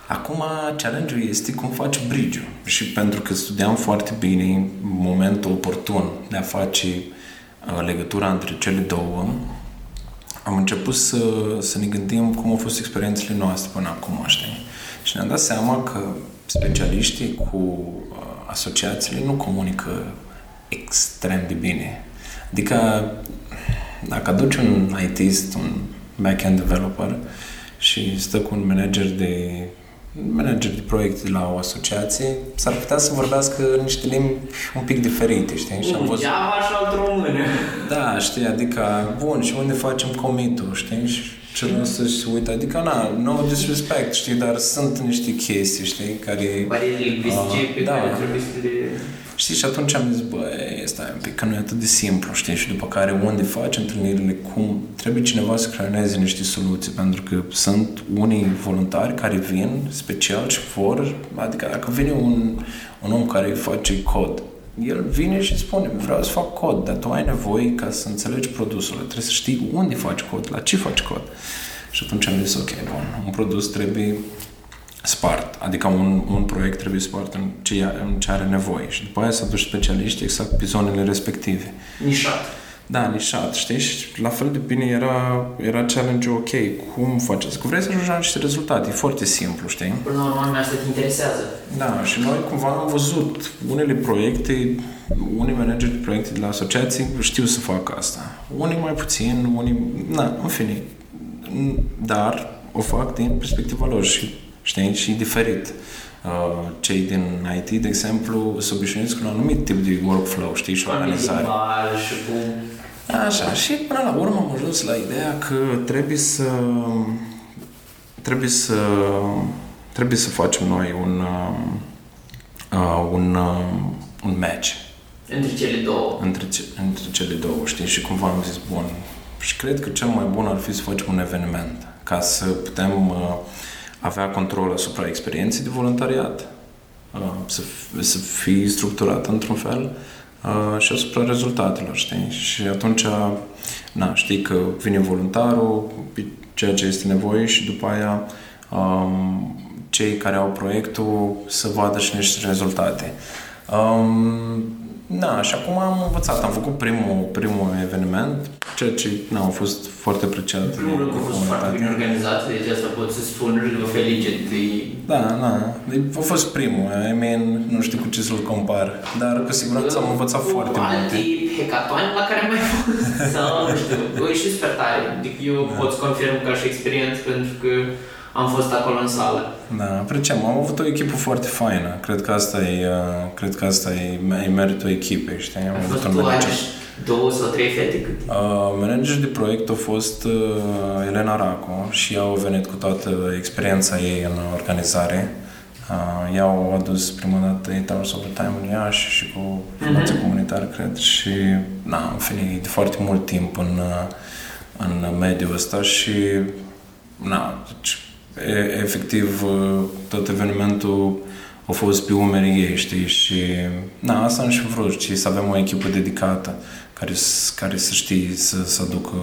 Acum, challenge-ul este cum faci bridge Și pentru că studiam foarte bine momentul oportun de a face uh, legătura între cele două, am început să, să ne gândim cum au fost experiențele noastre până acum, știi? Și ne-am dat seama că specialiștii cu uh, asociațiile nu comunică extrem de bine. Adică, dacă aduci un ITist, un back-end developer și stă cu un manager de manager de proiecte la o asociație, s-ar putea să vorbească niște limbi un pic diferite, știi? Și am văzut... Java și alt română. Da, știi, adică, bun, și unde facem commit-ul, știi? Și celălalt să se uită, adică, na, no disrespect, știi, dar sunt niște chestii, știi, care... Bariere lingvistice uh, pe da. care trebuie să le... Știi, și atunci am zis, băi, stai un pic, că nu e atât de simplu, știi, și după care unde faci întâlnirile, cum? Trebuie cineva să creioneze niște soluții, pentru că sunt unii voluntari care vin special și vor, adică dacă vine un, un om care face cod, el vine și spune, vreau să fac cod, dar tu ai nevoie ca să înțelegi produsul, trebuie să știi unde faci cod, la ce faci cod. Și atunci am zis, ok, bun, un produs trebuie spart, adică un, un proiect trebuie spart în ce, în ce are nevoie și după aia să duci specialiști exact pe zonele respective. Nișat. Da, nișat, știi? Și la fel de bine era, era challenge ok, cum faci asta? Că vrei să ajungi la niște rezultate, e foarte simplu, știi? Până la urmă, asta te interesează. Da, și noi cumva am văzut unele proiecte, unii manageri de proiecte de la asociații știu să facă asta. Unii mai puțin, unii, na, în fine. Dar o fac din perspectiva lor și știi? Și diferit. Uh, cei din IT, de exemplu, se obișnuiesc cu un anumit tip de workflow, știi, și organizare. și cu... Așa, și până la urmă am ajuns la ideea că trebuie să trebuie să trebuie să facem noi un uh, un, uh, un match între cele două. Între, între cele două, știi? Și cumva am zis, bun, și cred că cel mai bun ar fi să facem un eveniment ca să putem uh, avea control asupra experienței de voluntariat, uh, să, să fii structurat într-un fel uh, și asupra rezultatelor, știi? Și atunci, na, știi că vine voluntarul, ceea ce este nevoie și după aia um, cei care au proiectul să vadă și niște rezultate. Um, da, și acum am învățat, am făcut primul, primul eveniment, ceea ce na, a fost foarte apreciat. Primul lucru a fost foarte bine organizat, deci asta pot să spun și vă felicit. Da, da, a fost primul, I mean, nu știu cu ce să-l compar, dar cu siguranță am învățat cu foarte multe. hackathon la care mai fost, sau nu știu, e și super tare, adică eu pot să confirm ca și experiență pentru că am fost acolo în sală. Da, apreciem. Am avut o echipă foarte faină. Cred că asta e, uh, cred că asta e, e meritul echipei, știi? Am avut un manager. două sau trei fete? Cât? Uh, manager de proiect a fost uh, Elena Raco și ea a venit cu toată experiența ei în organizare. Uh, ea a adus prima dată 8 Hours Time în Iași și cu formație uh-huh. comunitară, cred, și na, am finit de foarte mult timp în, uh, în mediul ăsta și na, deci e, efectiv tot evenimentul a fost pe umerii ei, știi, și na, asta am și vrut, știi, să avem o echipă dedicată care, care să știi să, să aducă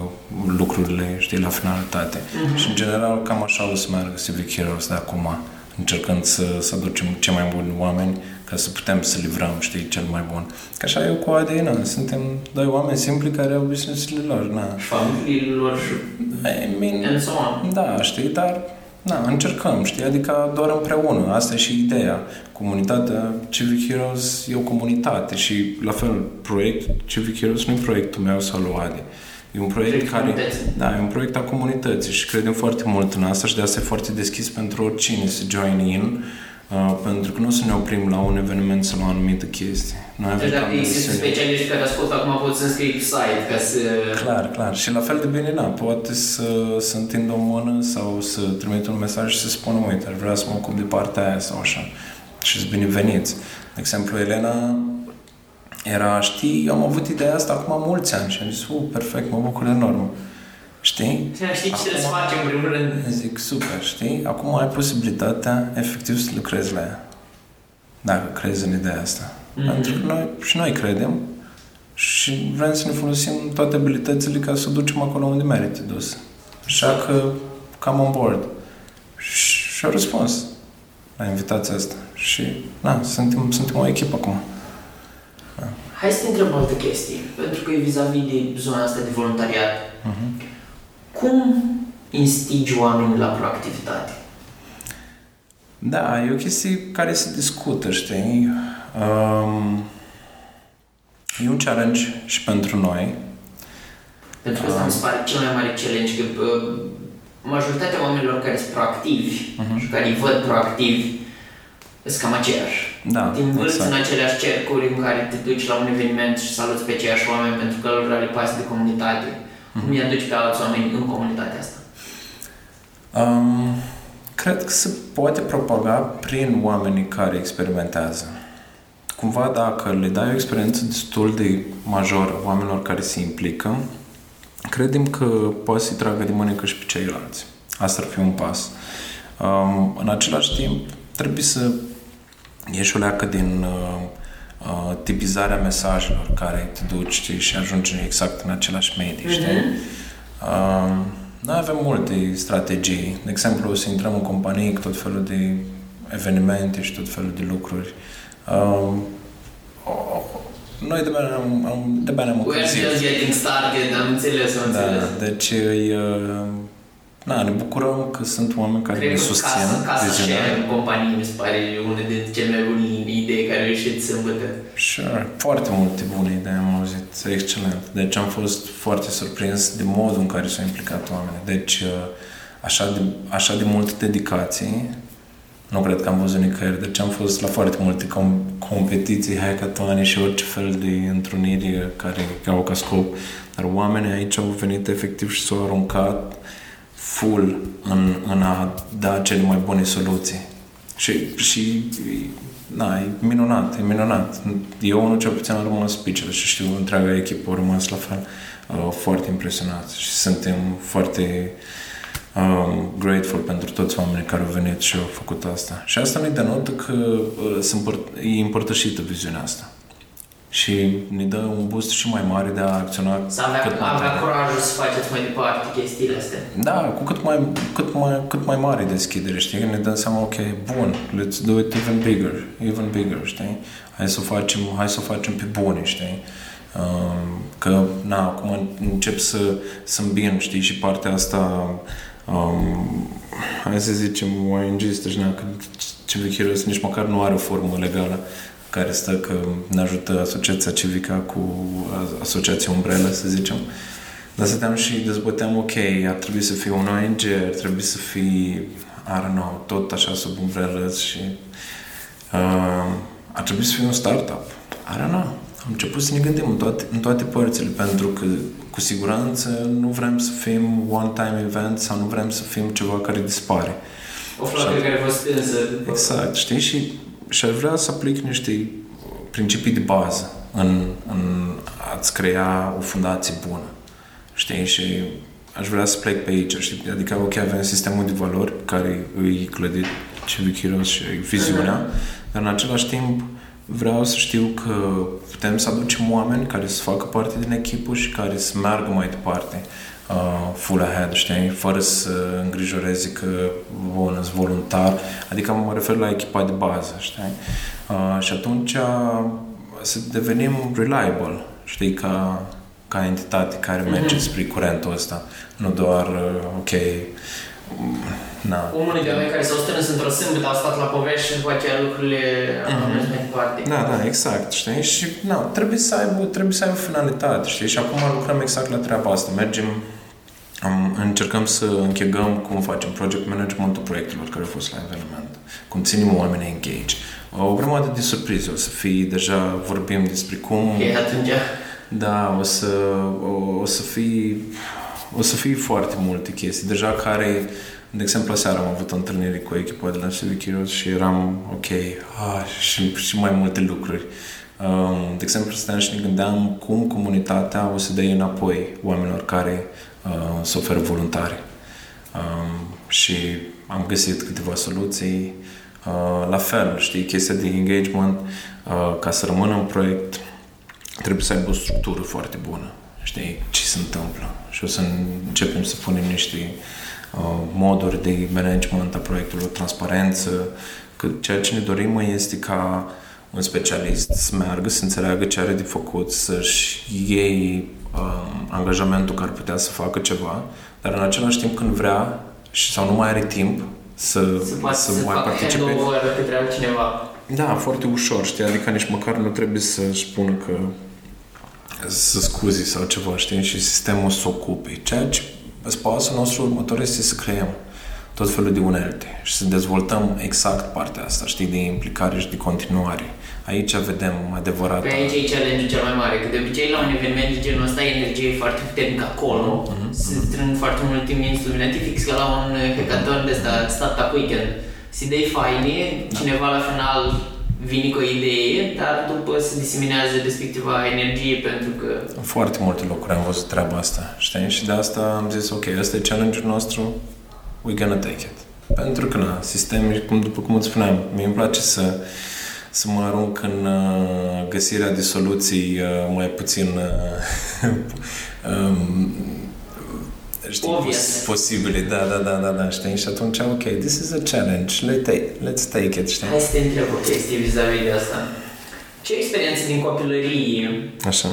lucrurile, știi, la finalitate. Mm-hmm. Și în general cam așa o să meargă Civic Heroes de acum, încercând să, să aducem cei mai buni oameni ca să putem să livrăm, știi, cel mai bun. Ca așa eu cu Adi, na, suntem doi oameni simpli care au business-urile lor, na. Familiile lor și I mean, and so on. Da, știi, dar da, încercăm, știi, adică doar împreună, asta e și ideea. Comunitatea Civic Heroes e o comunitate și la fel, proiect Civic Heroes nu e proiectul meu sau lui Adi. E un proiect proiect care... Comunități. Da, e un proiect a comunității și credem foarte mult în asta și de asta e foarte deschis pentru oricine să join in Uh, pentru că nu să ne oprim la un eveniment sau la o anumită chestie. Noi avem deci dacă există specialiști care ascultă acum pot să înscrie pe site ca să... Clar, clar. Și la fel de bine, na, poate să, să întindă o mână sau să trimite un mesaj și să spună, uite, ar vrea să mă ocup de partea aia sau așa. Și să bineveniți. De exemplu, Elena era, știi, am avut ideea asta acum mulți ani și am zis, uh, perfect, mă bucur enorm. Știi? Știi ce să facem în primul rând. Zic, super, știi? Acum ai posibilitatea efectiv să lucrezi la ea. Dacă crezi în ideea asta. Mm-hmm. Pentru că noi, și noi credem și vrem să ne folosim toate abilitățile ca să o ducem acolo unde merită dus. Așa că, cam on board. Și au răspuns la invitația asta. Și, na, suntem, suntem o echipă acum. Da. Hai să te întreb o altă chestie, pentru că e vis-a-vis de zona asta de voluntariat. Uh-huh. Cum instigi oamenii la proactivitate? Da, e o chestie care se discută, știi? Um, e un challenge și pentru noi. Pentru că asta um, mi se pare cel mai mare challenge, că uh, majoritatea oamenilor care sunt proactivi uh-huh. și care îi văd proactivi sunt cam aceiași. Da, Te învârți exact. în aceleași cercuri în care te duci la un eveniment și saluți pe aceiași oameni pentru că lor le pasă de comunitate. Cum îi aduci pe alți oameni în comunitatea asta? Um, cred că se poate propaga prin oamenii care experimentează. Cumva dacă le dai o experiență destul de majoră oamenilor care se implică, credem că poate să-i tragă de mânecă și pe ceilalți. Asta ar fi un pas. Um, în același timp, trebuie să ieși o leacă din uh, uh, tipizarea mesajelor care te duci știi, și ajungi exact în același medii, știi? Mm-hmm. Uh, noi avem multe strategii. De exemplu, să intrăm în companii cu tot felul de evenimente și tot felul de lucruri. Uh, noi de bine am, am, de bine am We're just getting started, am înțeles, am da, înțeles. Deci, uh, da, ne bucurăm că sunt oameni care Cred ne susțin. Casa, casa share în companie mi se pare una dintre cele mai bune idei care au ieșit sâmbătă. Sure, foarte multe bune idei am auzit, excelent. Deci am fost foarte surprins de modul în care s-au implicat oamenii. Deci uh, așa de, așa de multe dedicații, nu cred că am văzut nicăieri, deci am fost la foarte multe com- competiții, hackatoane și orice fel de întruniri care au ca scop. Dar oamenii aici au venit efectiv și s-au aruncat full în, în a da cele mai bune soluții. Și, și da, e minunat, e minunat. Eu unul cel puțin am rămas speechless și știu, întreaga echipă a rămas la fel uh, foarte impresionat și suntem foarte um, grateful pentru toți oamenii care au venit și au făcut asta. Și asta ne denotă că uh, sunt împăr- e împărtășită viziunea asta. Și ne dă un boost și mai mare de a acționa Să avea, cât mai avea tare. curajul să faceți mai departe chestiile astea. Da, cu cât mai, cât mai, cât mai mare deschidere, știi? Ne dăm seama, ok, bun, let's do it even bigger, even bigger, știi? Hai să o facem, hai să o facem pe bune, știi? Um, că, na, acum încep să, să îmbin, știi, și partea asta, um, hai să zicem, ONG-istă, și na, că Civic Heroes nici măcar nu are o formă legală care stă că ne ajută Asociația Civica cu Asociația Umbrella, să zicem. Dar stăteam și dezbăteam, ok, ar trebui să fie un ONG, ar trebui să fie, I don't know, tot așa sub umbrelă și uh, ar trebui să fie un startup. I don't know. Am început să ne gândim în toate, în toate părțile, pentru că cu siguranță nu vrem să fim one-time event sau nu vrem să fim ceva care dispare. O flacără care a fost stânsă. după- Exact, știi? Și, și aș vrea să aplic niște principii de bază în, în a-ți crea o fundație bună. Știi? Și aș vrea să plec pe aici, știi? Adică, ok, avem sistemul de valori care îi clădit Civic Heroes și viziunea, dar în același timp vreau să știu că putem să aducem oameni care să facă parte din echipă și care să meargă mai departe uh, full ahead, știi? Fără să îngrijoreze că, bun, sunt voluntar. Adică mă refer la echipa de bază, știi? Uh, și atunci uh, să devenim reliable, știi? Ca, ca entitate care merge spre curentul ăsta. Nu doar, uh, ok, mm, na, Unul de oameni care s-au strâns într-o sâmbătă, au stat la povești și după aceea lucrurile au mers mai departe. Da, da, exact, știi? Și na, trebuie să aibă, trebuie să aibă finalitate, știi? Și acum lucrăm exact la treaba asta. Mergem, am, încercăm să închegăm cum facem project managementul proiectelor care au fost la eveniment, cum ținem oamenii engage. O grămadă de surprize o să fie, deja vorbim despre cum... Ok, atunci Da, o să, o, o să fie o să fie foarte multe chestii, deja care de exemplu, aseară am avut o întâlnire cu echipa de la Civic Heroes și eram ok, ah, și, și mai multe lucruri. Um, de exemplu, stăteam și ne gândeam cum comunitatea o să dea înapoi oamenilor care uh, se oferă voluntari. Um, și am găsit câteva soluții. Uh, la fel, știi, chestia de engagement, uh, ca să rămână în proiect, trebuie să aibă o structură foarte bună. Știi ce se întâmplă. Și o să începem să punem niște uh, moduri de management a proiectului, transparență, că ceea ce ne dorim este ca un specialist să meargă, să înțeleagă ce are de făcut, să-și iei um, angajamentul că ar putea să facă ceva, dar în același timp când vrea și sau nu mai are timp să, să poată să, să mai facă participe. handover către altcineva. Da, foarte ușor, știi? Adică nici măcar nu trebuie să spună că să scuzi sau ceva, știi? Și sistemul să ocupe. Ceea ce pasul nostru următor este să creăm tot felul de unelte și să dezvoltăm exact partea asta, știi, de implicare și de continuare. Aici vedem adevărat. Pe aici e challenge cel mai mare, că de obicei la un eveniment de genul ăsta energie e foarte puternică acolo, Mhm, se strâng foarte mult timp instrumente, fix ca la un hackathon de ăsta, startup weekend. Se idei faine, cineva la final vine cu o idee, dar după se diseminează respectiva energie pentru că În foarte multe locuri am văzut treaba asta, știi? Și de asta am zis, ok, ăsta e challenge-ul nostru, we're gonna take it. Pentru că, na, sistemul, cum, după cum îți spuneam, mie îmi place să, să mă arunc în uh, găsirea de soluții uh, mai puțin uh, um, știi, Obvious. pos- posibile, da, da, da, da, da, știi? Și atunci, ok, this is a challenge, let's take, let's take it, știi? hai să te întreb o chestie vis-a-vis de asta. Ce experiențe din copilărie Așa.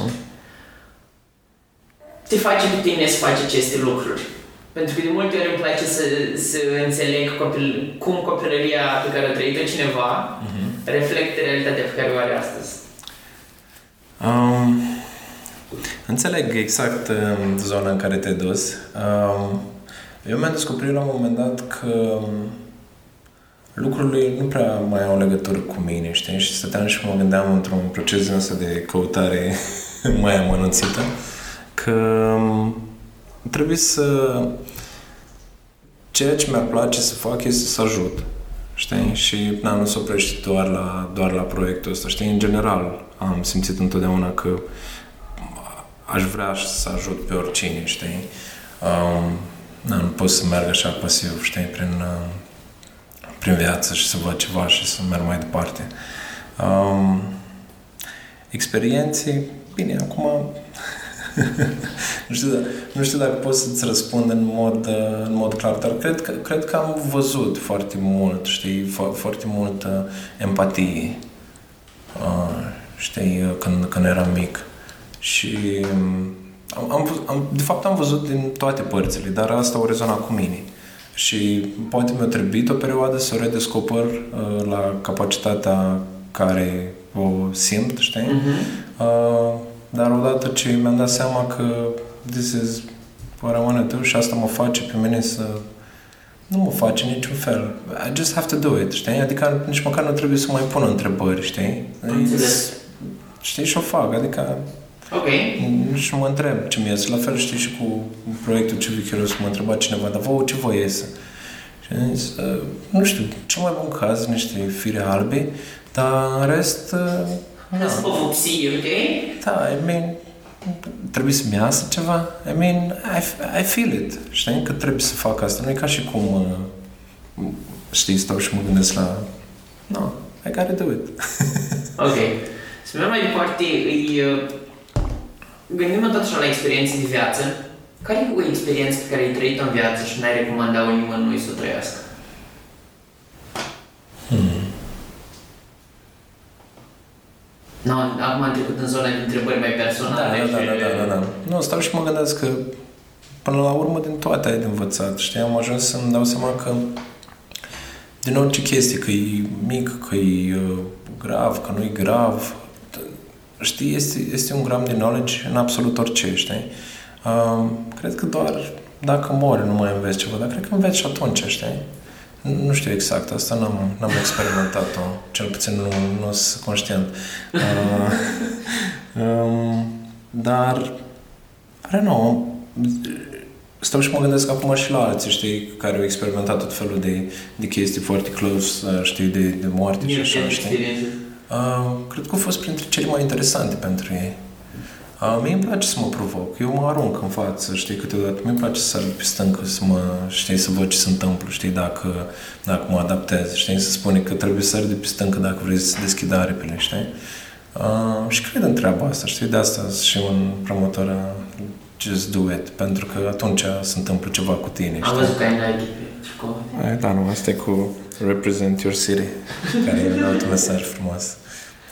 te face pe tine să faci aceste lucruri? Pentru că de multe ori îmi place să, să înțeleg copil, cum copilăria pe care a trăit-o cineva Mhm. Reflectă realitatea pe care o are astăzi. Um, înțeleg exact um, zona în care te-ai dus. Um, eu mi-am descoperit la un moment dat că um, lucrurile nu prea mai au legătură cu mine, știi? Și stăteam și mă gândeam într-un proces din ăsta de căutare mai amănunțită că um, trebuie să... Ceea ce mi-ar place să fac este să ajut. Știi? Și na, nu se oprește doar la, doar la proiectul ăsta. Știi? În general, am simțit întotdeauna că aș vrea să ajut pe oricine, știi? Um, na, nu pot să merg așa pasiv, știi, prin, uh, prin viață și să văd ceva și să merg mai departe. Um, experiențe, bine, acum nu, știu, nu știu dacă pot să-ți răspund în mod, uh, în mod clar, dar cred că, cred că am văzut foarte mult, știi, fo- foarte multă empatie, uh, știi, când, când eram mic. Și um, am, am, am, de fapt am văzut din toate părțile, dar asta o rezona cu mine. Și poate mi-a trebuit o perioadă să o redescoper uh, la capacitatea care o simt, știi? Uh-huh. Uh, dar odată ce mi-am dat seama că this is what I want to do și asta mă face pe mine să nu mă face niciun fel. I just have to do it, știi? Adică nici măcar nu trebuie să mai pun întrebări, știi? Înțeles. Știi, și o fac, adică Ok. nici nu mă întreb ce mi iese. La fel știi și cu proiectul ce Curios, mă întreba cineva, dar vouă ce vă iese? Și am zis, "Uh, nu știu, cel mai bun caz, niște fire albe, dar în rest, uh, Hai să vă vopsi, ok? da, I mean, trebuie să-mi iasă ceva. I mean, I, I feel it. Știi că trebuie să fac asta. Nu e ca și cum, uh, știi, stau și mă gândesc la, no, I gotta do it. Ok. Să mergem mai departe, îi... uh, Gândim totuși la experiențe de viață. Care e o experiență pe care ai trăit-o în viață și n-ai recomandat-o nimănui să o trăiască? No, acum am trecut în zona de întrebări mai Da, personale da, da, și... da, da, da, da. Nu, stau și mă gândesc că până la urmă din toate ai de învățat. Știi, am ajuns să-mi dau seama că din orice chestie, că e mic, că e uh, grav, că nu e grav, t- știi, este, este un gram de knowledge în absolut orice, știi? Uh, cred că doar dacă mori nu mai înveți ceva, dar cred că înveți și atunci, știi? Nu- Nu știu exact, asta n-am, n-am experimentat-o, cel puțin nu, nu sunt conștient. Uh, um, dar, I don't know, stau și mă gândesc acum și la alții, știi, care au experimentat tot felul de, de chestii foarte close, uh, știi, de, de moarte și așa, știi? experiențe. Uh, cred că au fost printre cele mai interesante pentru ei. Uh, mie îmi place să mă provoc. Eu mă arunc în față, știi, câteodată. Mie îmi place să sar pe stâncă, să mă, știi, să văd ce se întâmplă, știi, dacă, dacă mă adaptez, știi, să spune că trebuie să sari de pe stâncă dacă vrei să deschid aripile, știi? Uh, și cred în treaba asta, știi, de asta sunt și un promotor uh, just do it, pentru că atunci se întâmplă ceva cu tine, Am știi? văzut că ai Nike pe tricou. Eh, Da, nu, asta e cu Represent Your City, care e un alt mesaj frumos.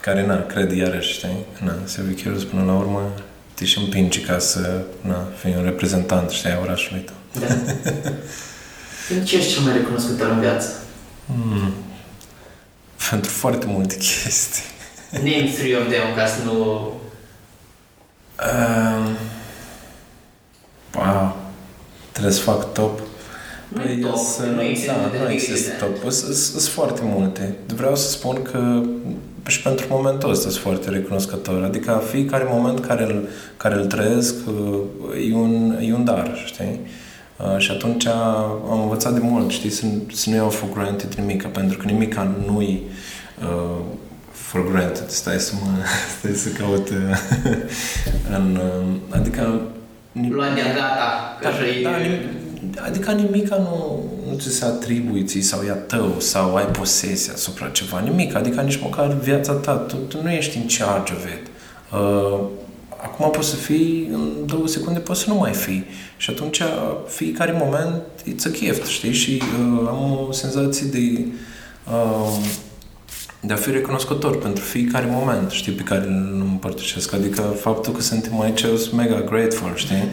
Care, na, cred iarăși, știi? Na, Silviu Chiros, până la urmă, te și împingi ca să, na, fii un reprezentant, știi, a orașului tău. Da. Pentru ce ești cel mai recunoscător în viață? Mm. Pentru foarte multe chestii. Name three of them ca să nu... Um, wow. Trebuie să fac top. Nu e top, să- nu există da, de nu big există extent. top. Sunt- Sunt foarte multe. Vreau să spun că și pentru momentul ăsta sunt foarte recunoscător. Adică fiecare moment care îl, care îl trăiesc uh, e un, e un dar, știi? Uh, și atunci am învățat de mult, știi, să, să nu iau for granted nimica, pentru că nimica nu e uh, for granted. Stai să mă, stai să caut uh, în, uh, adică Luat de gata, că da, așa e... da, nim- adică nimica nu, nu ți se atribuie ție sau e a tău sau ai posesia asupra ceva, nimic, adică nici măcar viața ta, tu, tu nu ești în charge of it. Uh, acum poți să fii, în două secunde poți să nu mai fii și atunci fiecare moment it's a gift, știi, și uh, am o senzație de uh, de a fi recunoscător pentru fiecare moment, știi, pe care îl împărtășesc. Adică faptul că suntem aici, eu sunt mega grateful, știi?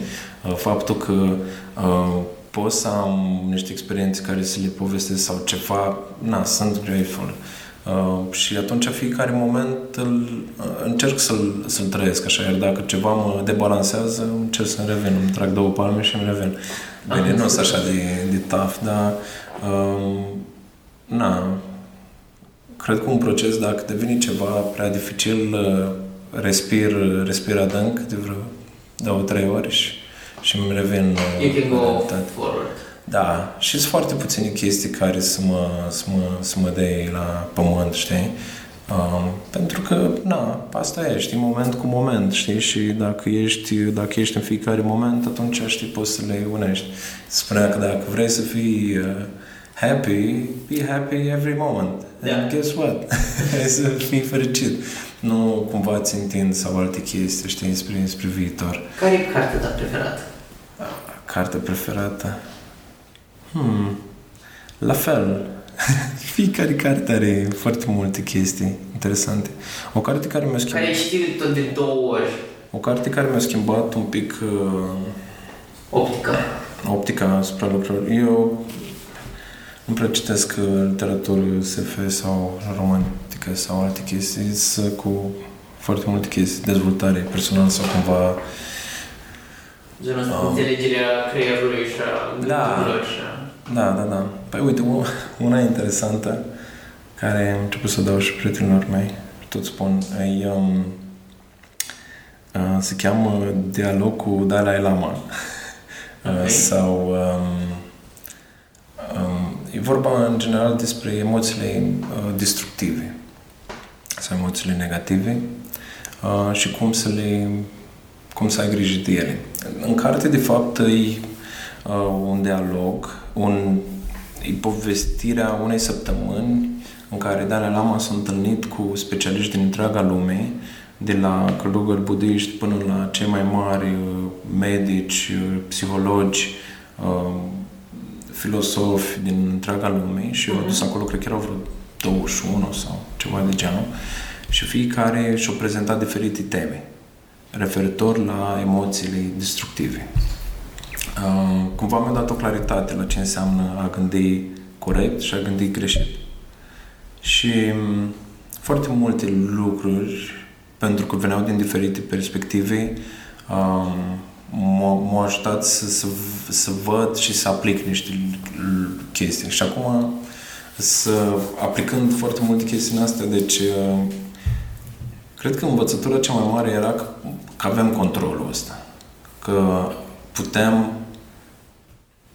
Uh, Faptul că uh, pot să am niște experiențe care să le povestesc sau ceva, na, sunt grateful. Uh, și atunci fiecare moment îl, uh, încerc să-l, să-l trăiesc așa, iar dacă ceva mă debalansează, încerc să-mi revin, îmi trag două palme și îmi revin. Bine, nu sunt așa de, de tough, dar uh, na, cred că un proces, dacă devine ceva prea dificil, uh, respir, respir adânc de vreo două, trei ori și, și îmi revin uh, You can în go realitate. forward. Da, și sunt foarte puține chestii care să mă, să mă, să mă dea la pământ, știi? Um, pentru că, na, asta e, știi, moment cu moment, știi, și dacă ești, dacă ești în fiecare moment, atunci, știi, poți să le unești. Spunea că dacă vrei să fii uh, happy, be happy every moment. Da. And guess what? să fii fericit. Nu cumva ți întind sau alte chestii, știi, spre, spre viitor. Care e cartea ta preferată? Carte preferată? Hmm. La fel. Fiecare carte are foarte multe chestii interesante. O carte care mi-a schimbat... Care ai citit tot de două ori? O carte care mi-a schimbat un pic uh, Optica. optica asupra lucrurilor. Eu nu prea citesc uh, literatură SF sau romantică sau alte chestii, sunt cu foarte multe chestii, dezvoltare personală sau cumva Genul ăsta, Um. înțelegerea creierului și a Da. gândurilor și a... Da, da, da. Păi uite, u- una interesantă care am început să o dau și prietenilor mei, tot spun, e, um, uh, se cheamă Dialog cu Dalai Lama. Uh, Ok. Sau um, um, e vorba în general despre emoțiile uh, destructive sau emoțiile negative uh, și cum să le cum să ai grijă de ele. În carte, de fapt, e uh, un dialog, un, e povestirea unei săptămâni în care Dalai Lama s-a întâlnit cu specialiști din întreaga lume, de la călugări budiști până la cei mai mari uh, medici, uh, psihologi, uh, filosofi din întreaga lume și au dus acolo, cred că erau vreo 21 sau ceva de genul și fiecare și-au prezentat diferite teme referitor la emoțiile destructive. Uh, cumva mi-a dat o claritate la ce înseamnă a gândi corect și a gândi greșit. Și um, foarte multe lucruri, pentru că veneau din diferite perspective, um, m-au, m-au ajutat să, să, să văd și să aplic niște l- chestii. Și acum, să, aplicând foarte multe chestii în astea, deci uh, cred că învățătura cea mai mare era că, că avem controlul ăsta. Că putem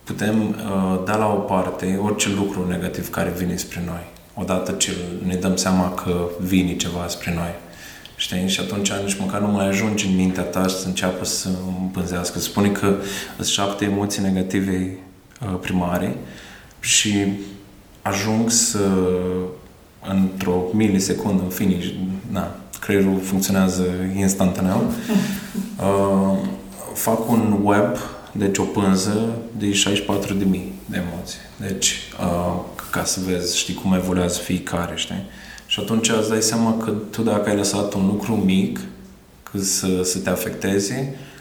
putem uh, da la o parte orice lucru negativ care vine spre noi. Odată ce ne dăm seama că vine ceva spre noi. Știi? Și atunci nici măcar nu mai ajungi în mintea ta și să înceapă să împânzească. Spune că sunt șapte emoții negative uh, primare și ajung să într-o milisecundă, în fine, na, creierul funcționează instantaneu, uh, fac un web, deci o pânză de 64.000 de emoții. Deci, uh, ca să vezi, știi cum evoluează fiecare, știi? Și atunci îți dai seama că tu dacă ai lăsat un lucru mic că să, să te afecteze, uh,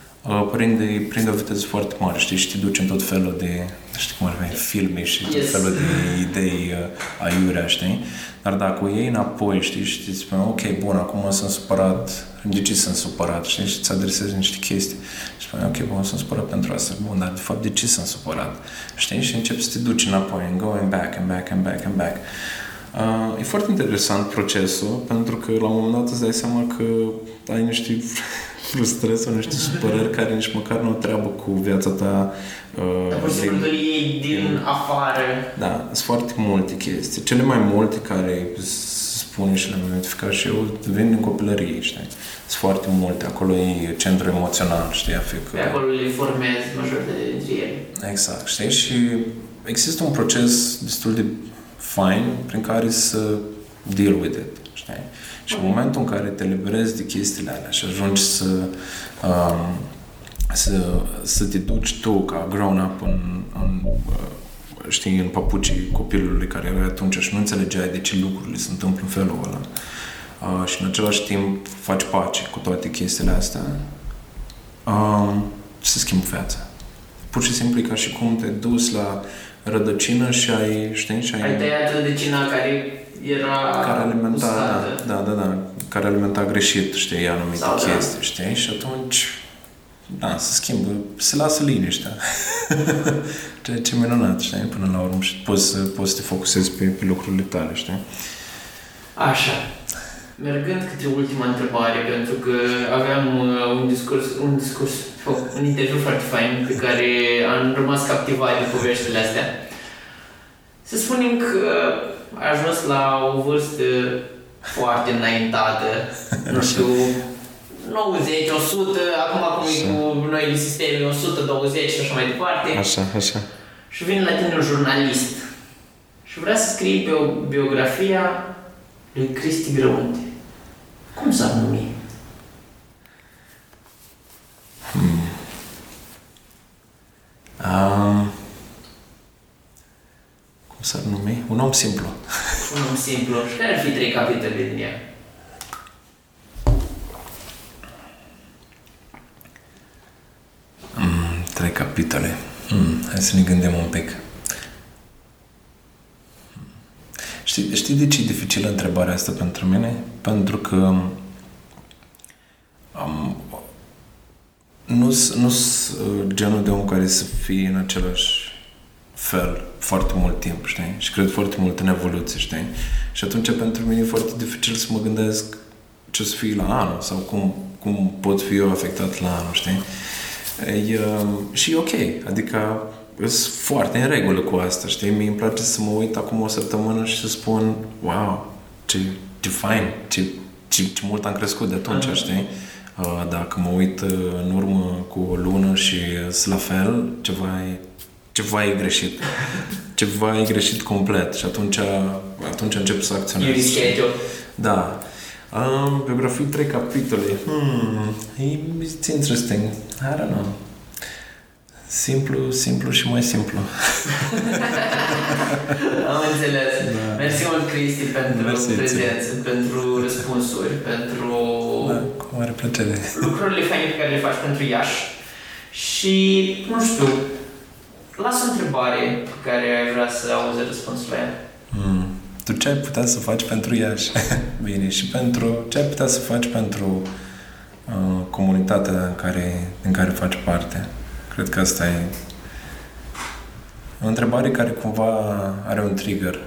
prinde, prinde o viteză foarte mare, știi? Și te duci în tot felul de, știi cum ar fi, filme și tot Yes. felul de idei uh, aiurea, știi? Dar dacă o iei înapoi, știi, și îți spune, ok, bun, acum sunt supărat, de ce sunt supărat, știi, și îți adresezi niște chestii. Și spune, ok, bun, sunt supărat pentru asta, bun, dar de fapt de ce sunt supărat? Știi, și începi să te duci înapoi, and going back, and back, and back, and back. Uh, e foarte interesant procesul, pentru că la un moment dat îți dai seama că ai niște frustrări sau niște supărări care nici măcar nu au treabă cu viața ta. Uh, Dar pur și simplu din- îl iei din afară. da, sunt foarte multe chestii. Cele mai multe care s- spun și le-am identificat și eu vin din copilărie, știi? Sunt foarte multe. Acolo e centru emoțional, știi? Afică. Pe acolo le formezi majoritatea dintre ele. Exact, știi? Și există un proces destul de fain prin care să deal with it, știi? Și în momentul în care te liberezi de chestiile alea și ajungi să, um, să, să te duci tu ca grown-up în, în uh, știi, în papucii copilului care era atunci și nu înțelegeai de ce lucrurile se întâmplă în felul ăla. Uh, și în același timp faci pace cu toate chestiile astea, um, se schimbă viața. Pur și simplu e ca și cum te-ai dus la rădăcină și ai, știi, și ai... Ai tăiat rădăcina care era care alimenta, uscată. da, da, da, da, care alimenta greșit, știi, anumite Sau da. chestii, știi, și atunci, da, se schimbă, se lasă liniștea. Ceea ce e minunat, știi, până la urmă și poți să, poți să te focusezi pe, pe lucrurile tale, știi? Așa. Mergând către ultima întrebare, pentru că aveam uh, un discurs, un discurs, oh, un interviu foarte fain pe care am rămas captivat de poveștile astea. Să spunem că ai ajuns la o vârstă foarte înaintată, nu știu, 90, 100, acum cum e cu noile sisteme, 120 și așa mai departe. Așa, așa. Și vine la tine un jurnalist și vrea să scrie bio, biografia lui Cristi Grăunte. Cum s-ar numi? Um, cum s-ar numi? Un om simplu. Un om simplu. Și care ar fi trei capitole din ea? Mm, trei capitole. Mm, hai să ne gândim un pic. Știi, știi de ce e dificilă întrebarea asta pentru mine? Pentru că am, nu sunt genul de om care să fie în același fel foarte mult timp, știi? Și cred foarte mult în evoluție, știi? Și atunci pentru mine e foarte dificil să mă gândesc ce o să fie la anul sau cum, cum pot fi eu afectat la anul, știi? E, și e ok, adică sunt foarte în regulă cu asta, știi? Mie îmi place să mă uit acum o săptămână și să spun, wow, ce, ce fain, ce, ce, ce mult am crescut de atunci, uh-huh. știi? Dacă mă uit în urmă cu o lună și sunt la fel, ceva e, ceva e greșit. Ceva e greșit complet și atunci, atunci încep să acționez. You reschedule. Da. Um, biografii, trei capitole. Hmm, it's interesting. I don't know. Simplu, simplu și mai simplu. Am înțeles. Da. Mersi mult, Cristi, pentru Mersi prezență, ție. pentru răspunsuri, pentru da, cu mare plăcere. lucrurile faine pe care le faci pentru Iași. Și, nu știu, lasă o întrebare pe care ai vrea să auzi răspunsul la ea. Hmm. Tu ce ai putea să faci pentru Iași? Bine, și pentru ce ai putea să faci pentru uh, comunitatea în care, în care faci parte? Cred că asta e o întrebare care cumva are un trigger.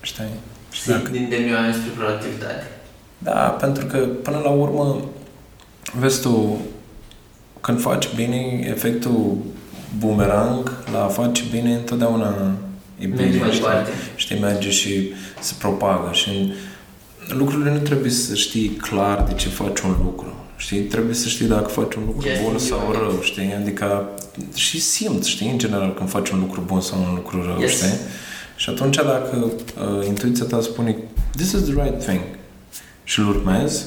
Știi? Și dacă... din demioane spre productivitate. Da, pentru că până la urmă, vezi tu, când faci bine, efectul boomerang la a face bine întotdeauna e bine. Merge mai departe. Știi, merge și se propagă și lucrurile nu trebuie să știi clar de ce faci un lucru. Știi? Trebuie să știi dacă faci un lucru Just bun sau rău, știi? Adică și simți, știi, în general, când faci un lucru bun sau un lucru rău, yes. știi? Și atunci dacă uh, intuiția ta spune this is the right thing și îl urmezi,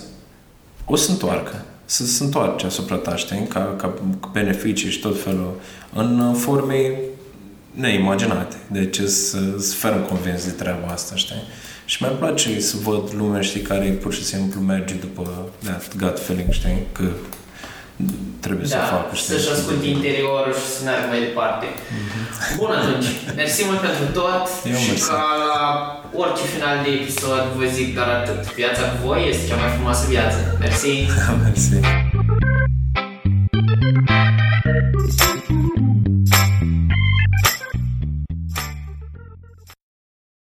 o să întoarcă. Să se întoarce asupra ta, știi? Ca, ca beneficii și tot felul în forme neimaginate. Deci sunt ferm convins de treaba asta, știi? Și mi-ar place să văd lumea, știi, care pur și simplu merge după that gut feeling, știi, că trebuie da, să facă, știi? să-și asculte interiorul și să meargă mai departe. Mm-hmm. Bun atunci, mersi mult pentru tot Eu și mersi. ca la orice final de episod vă zic doar atât. Viața cu voi este cea mai frumoasă viață. Mersi! mersi!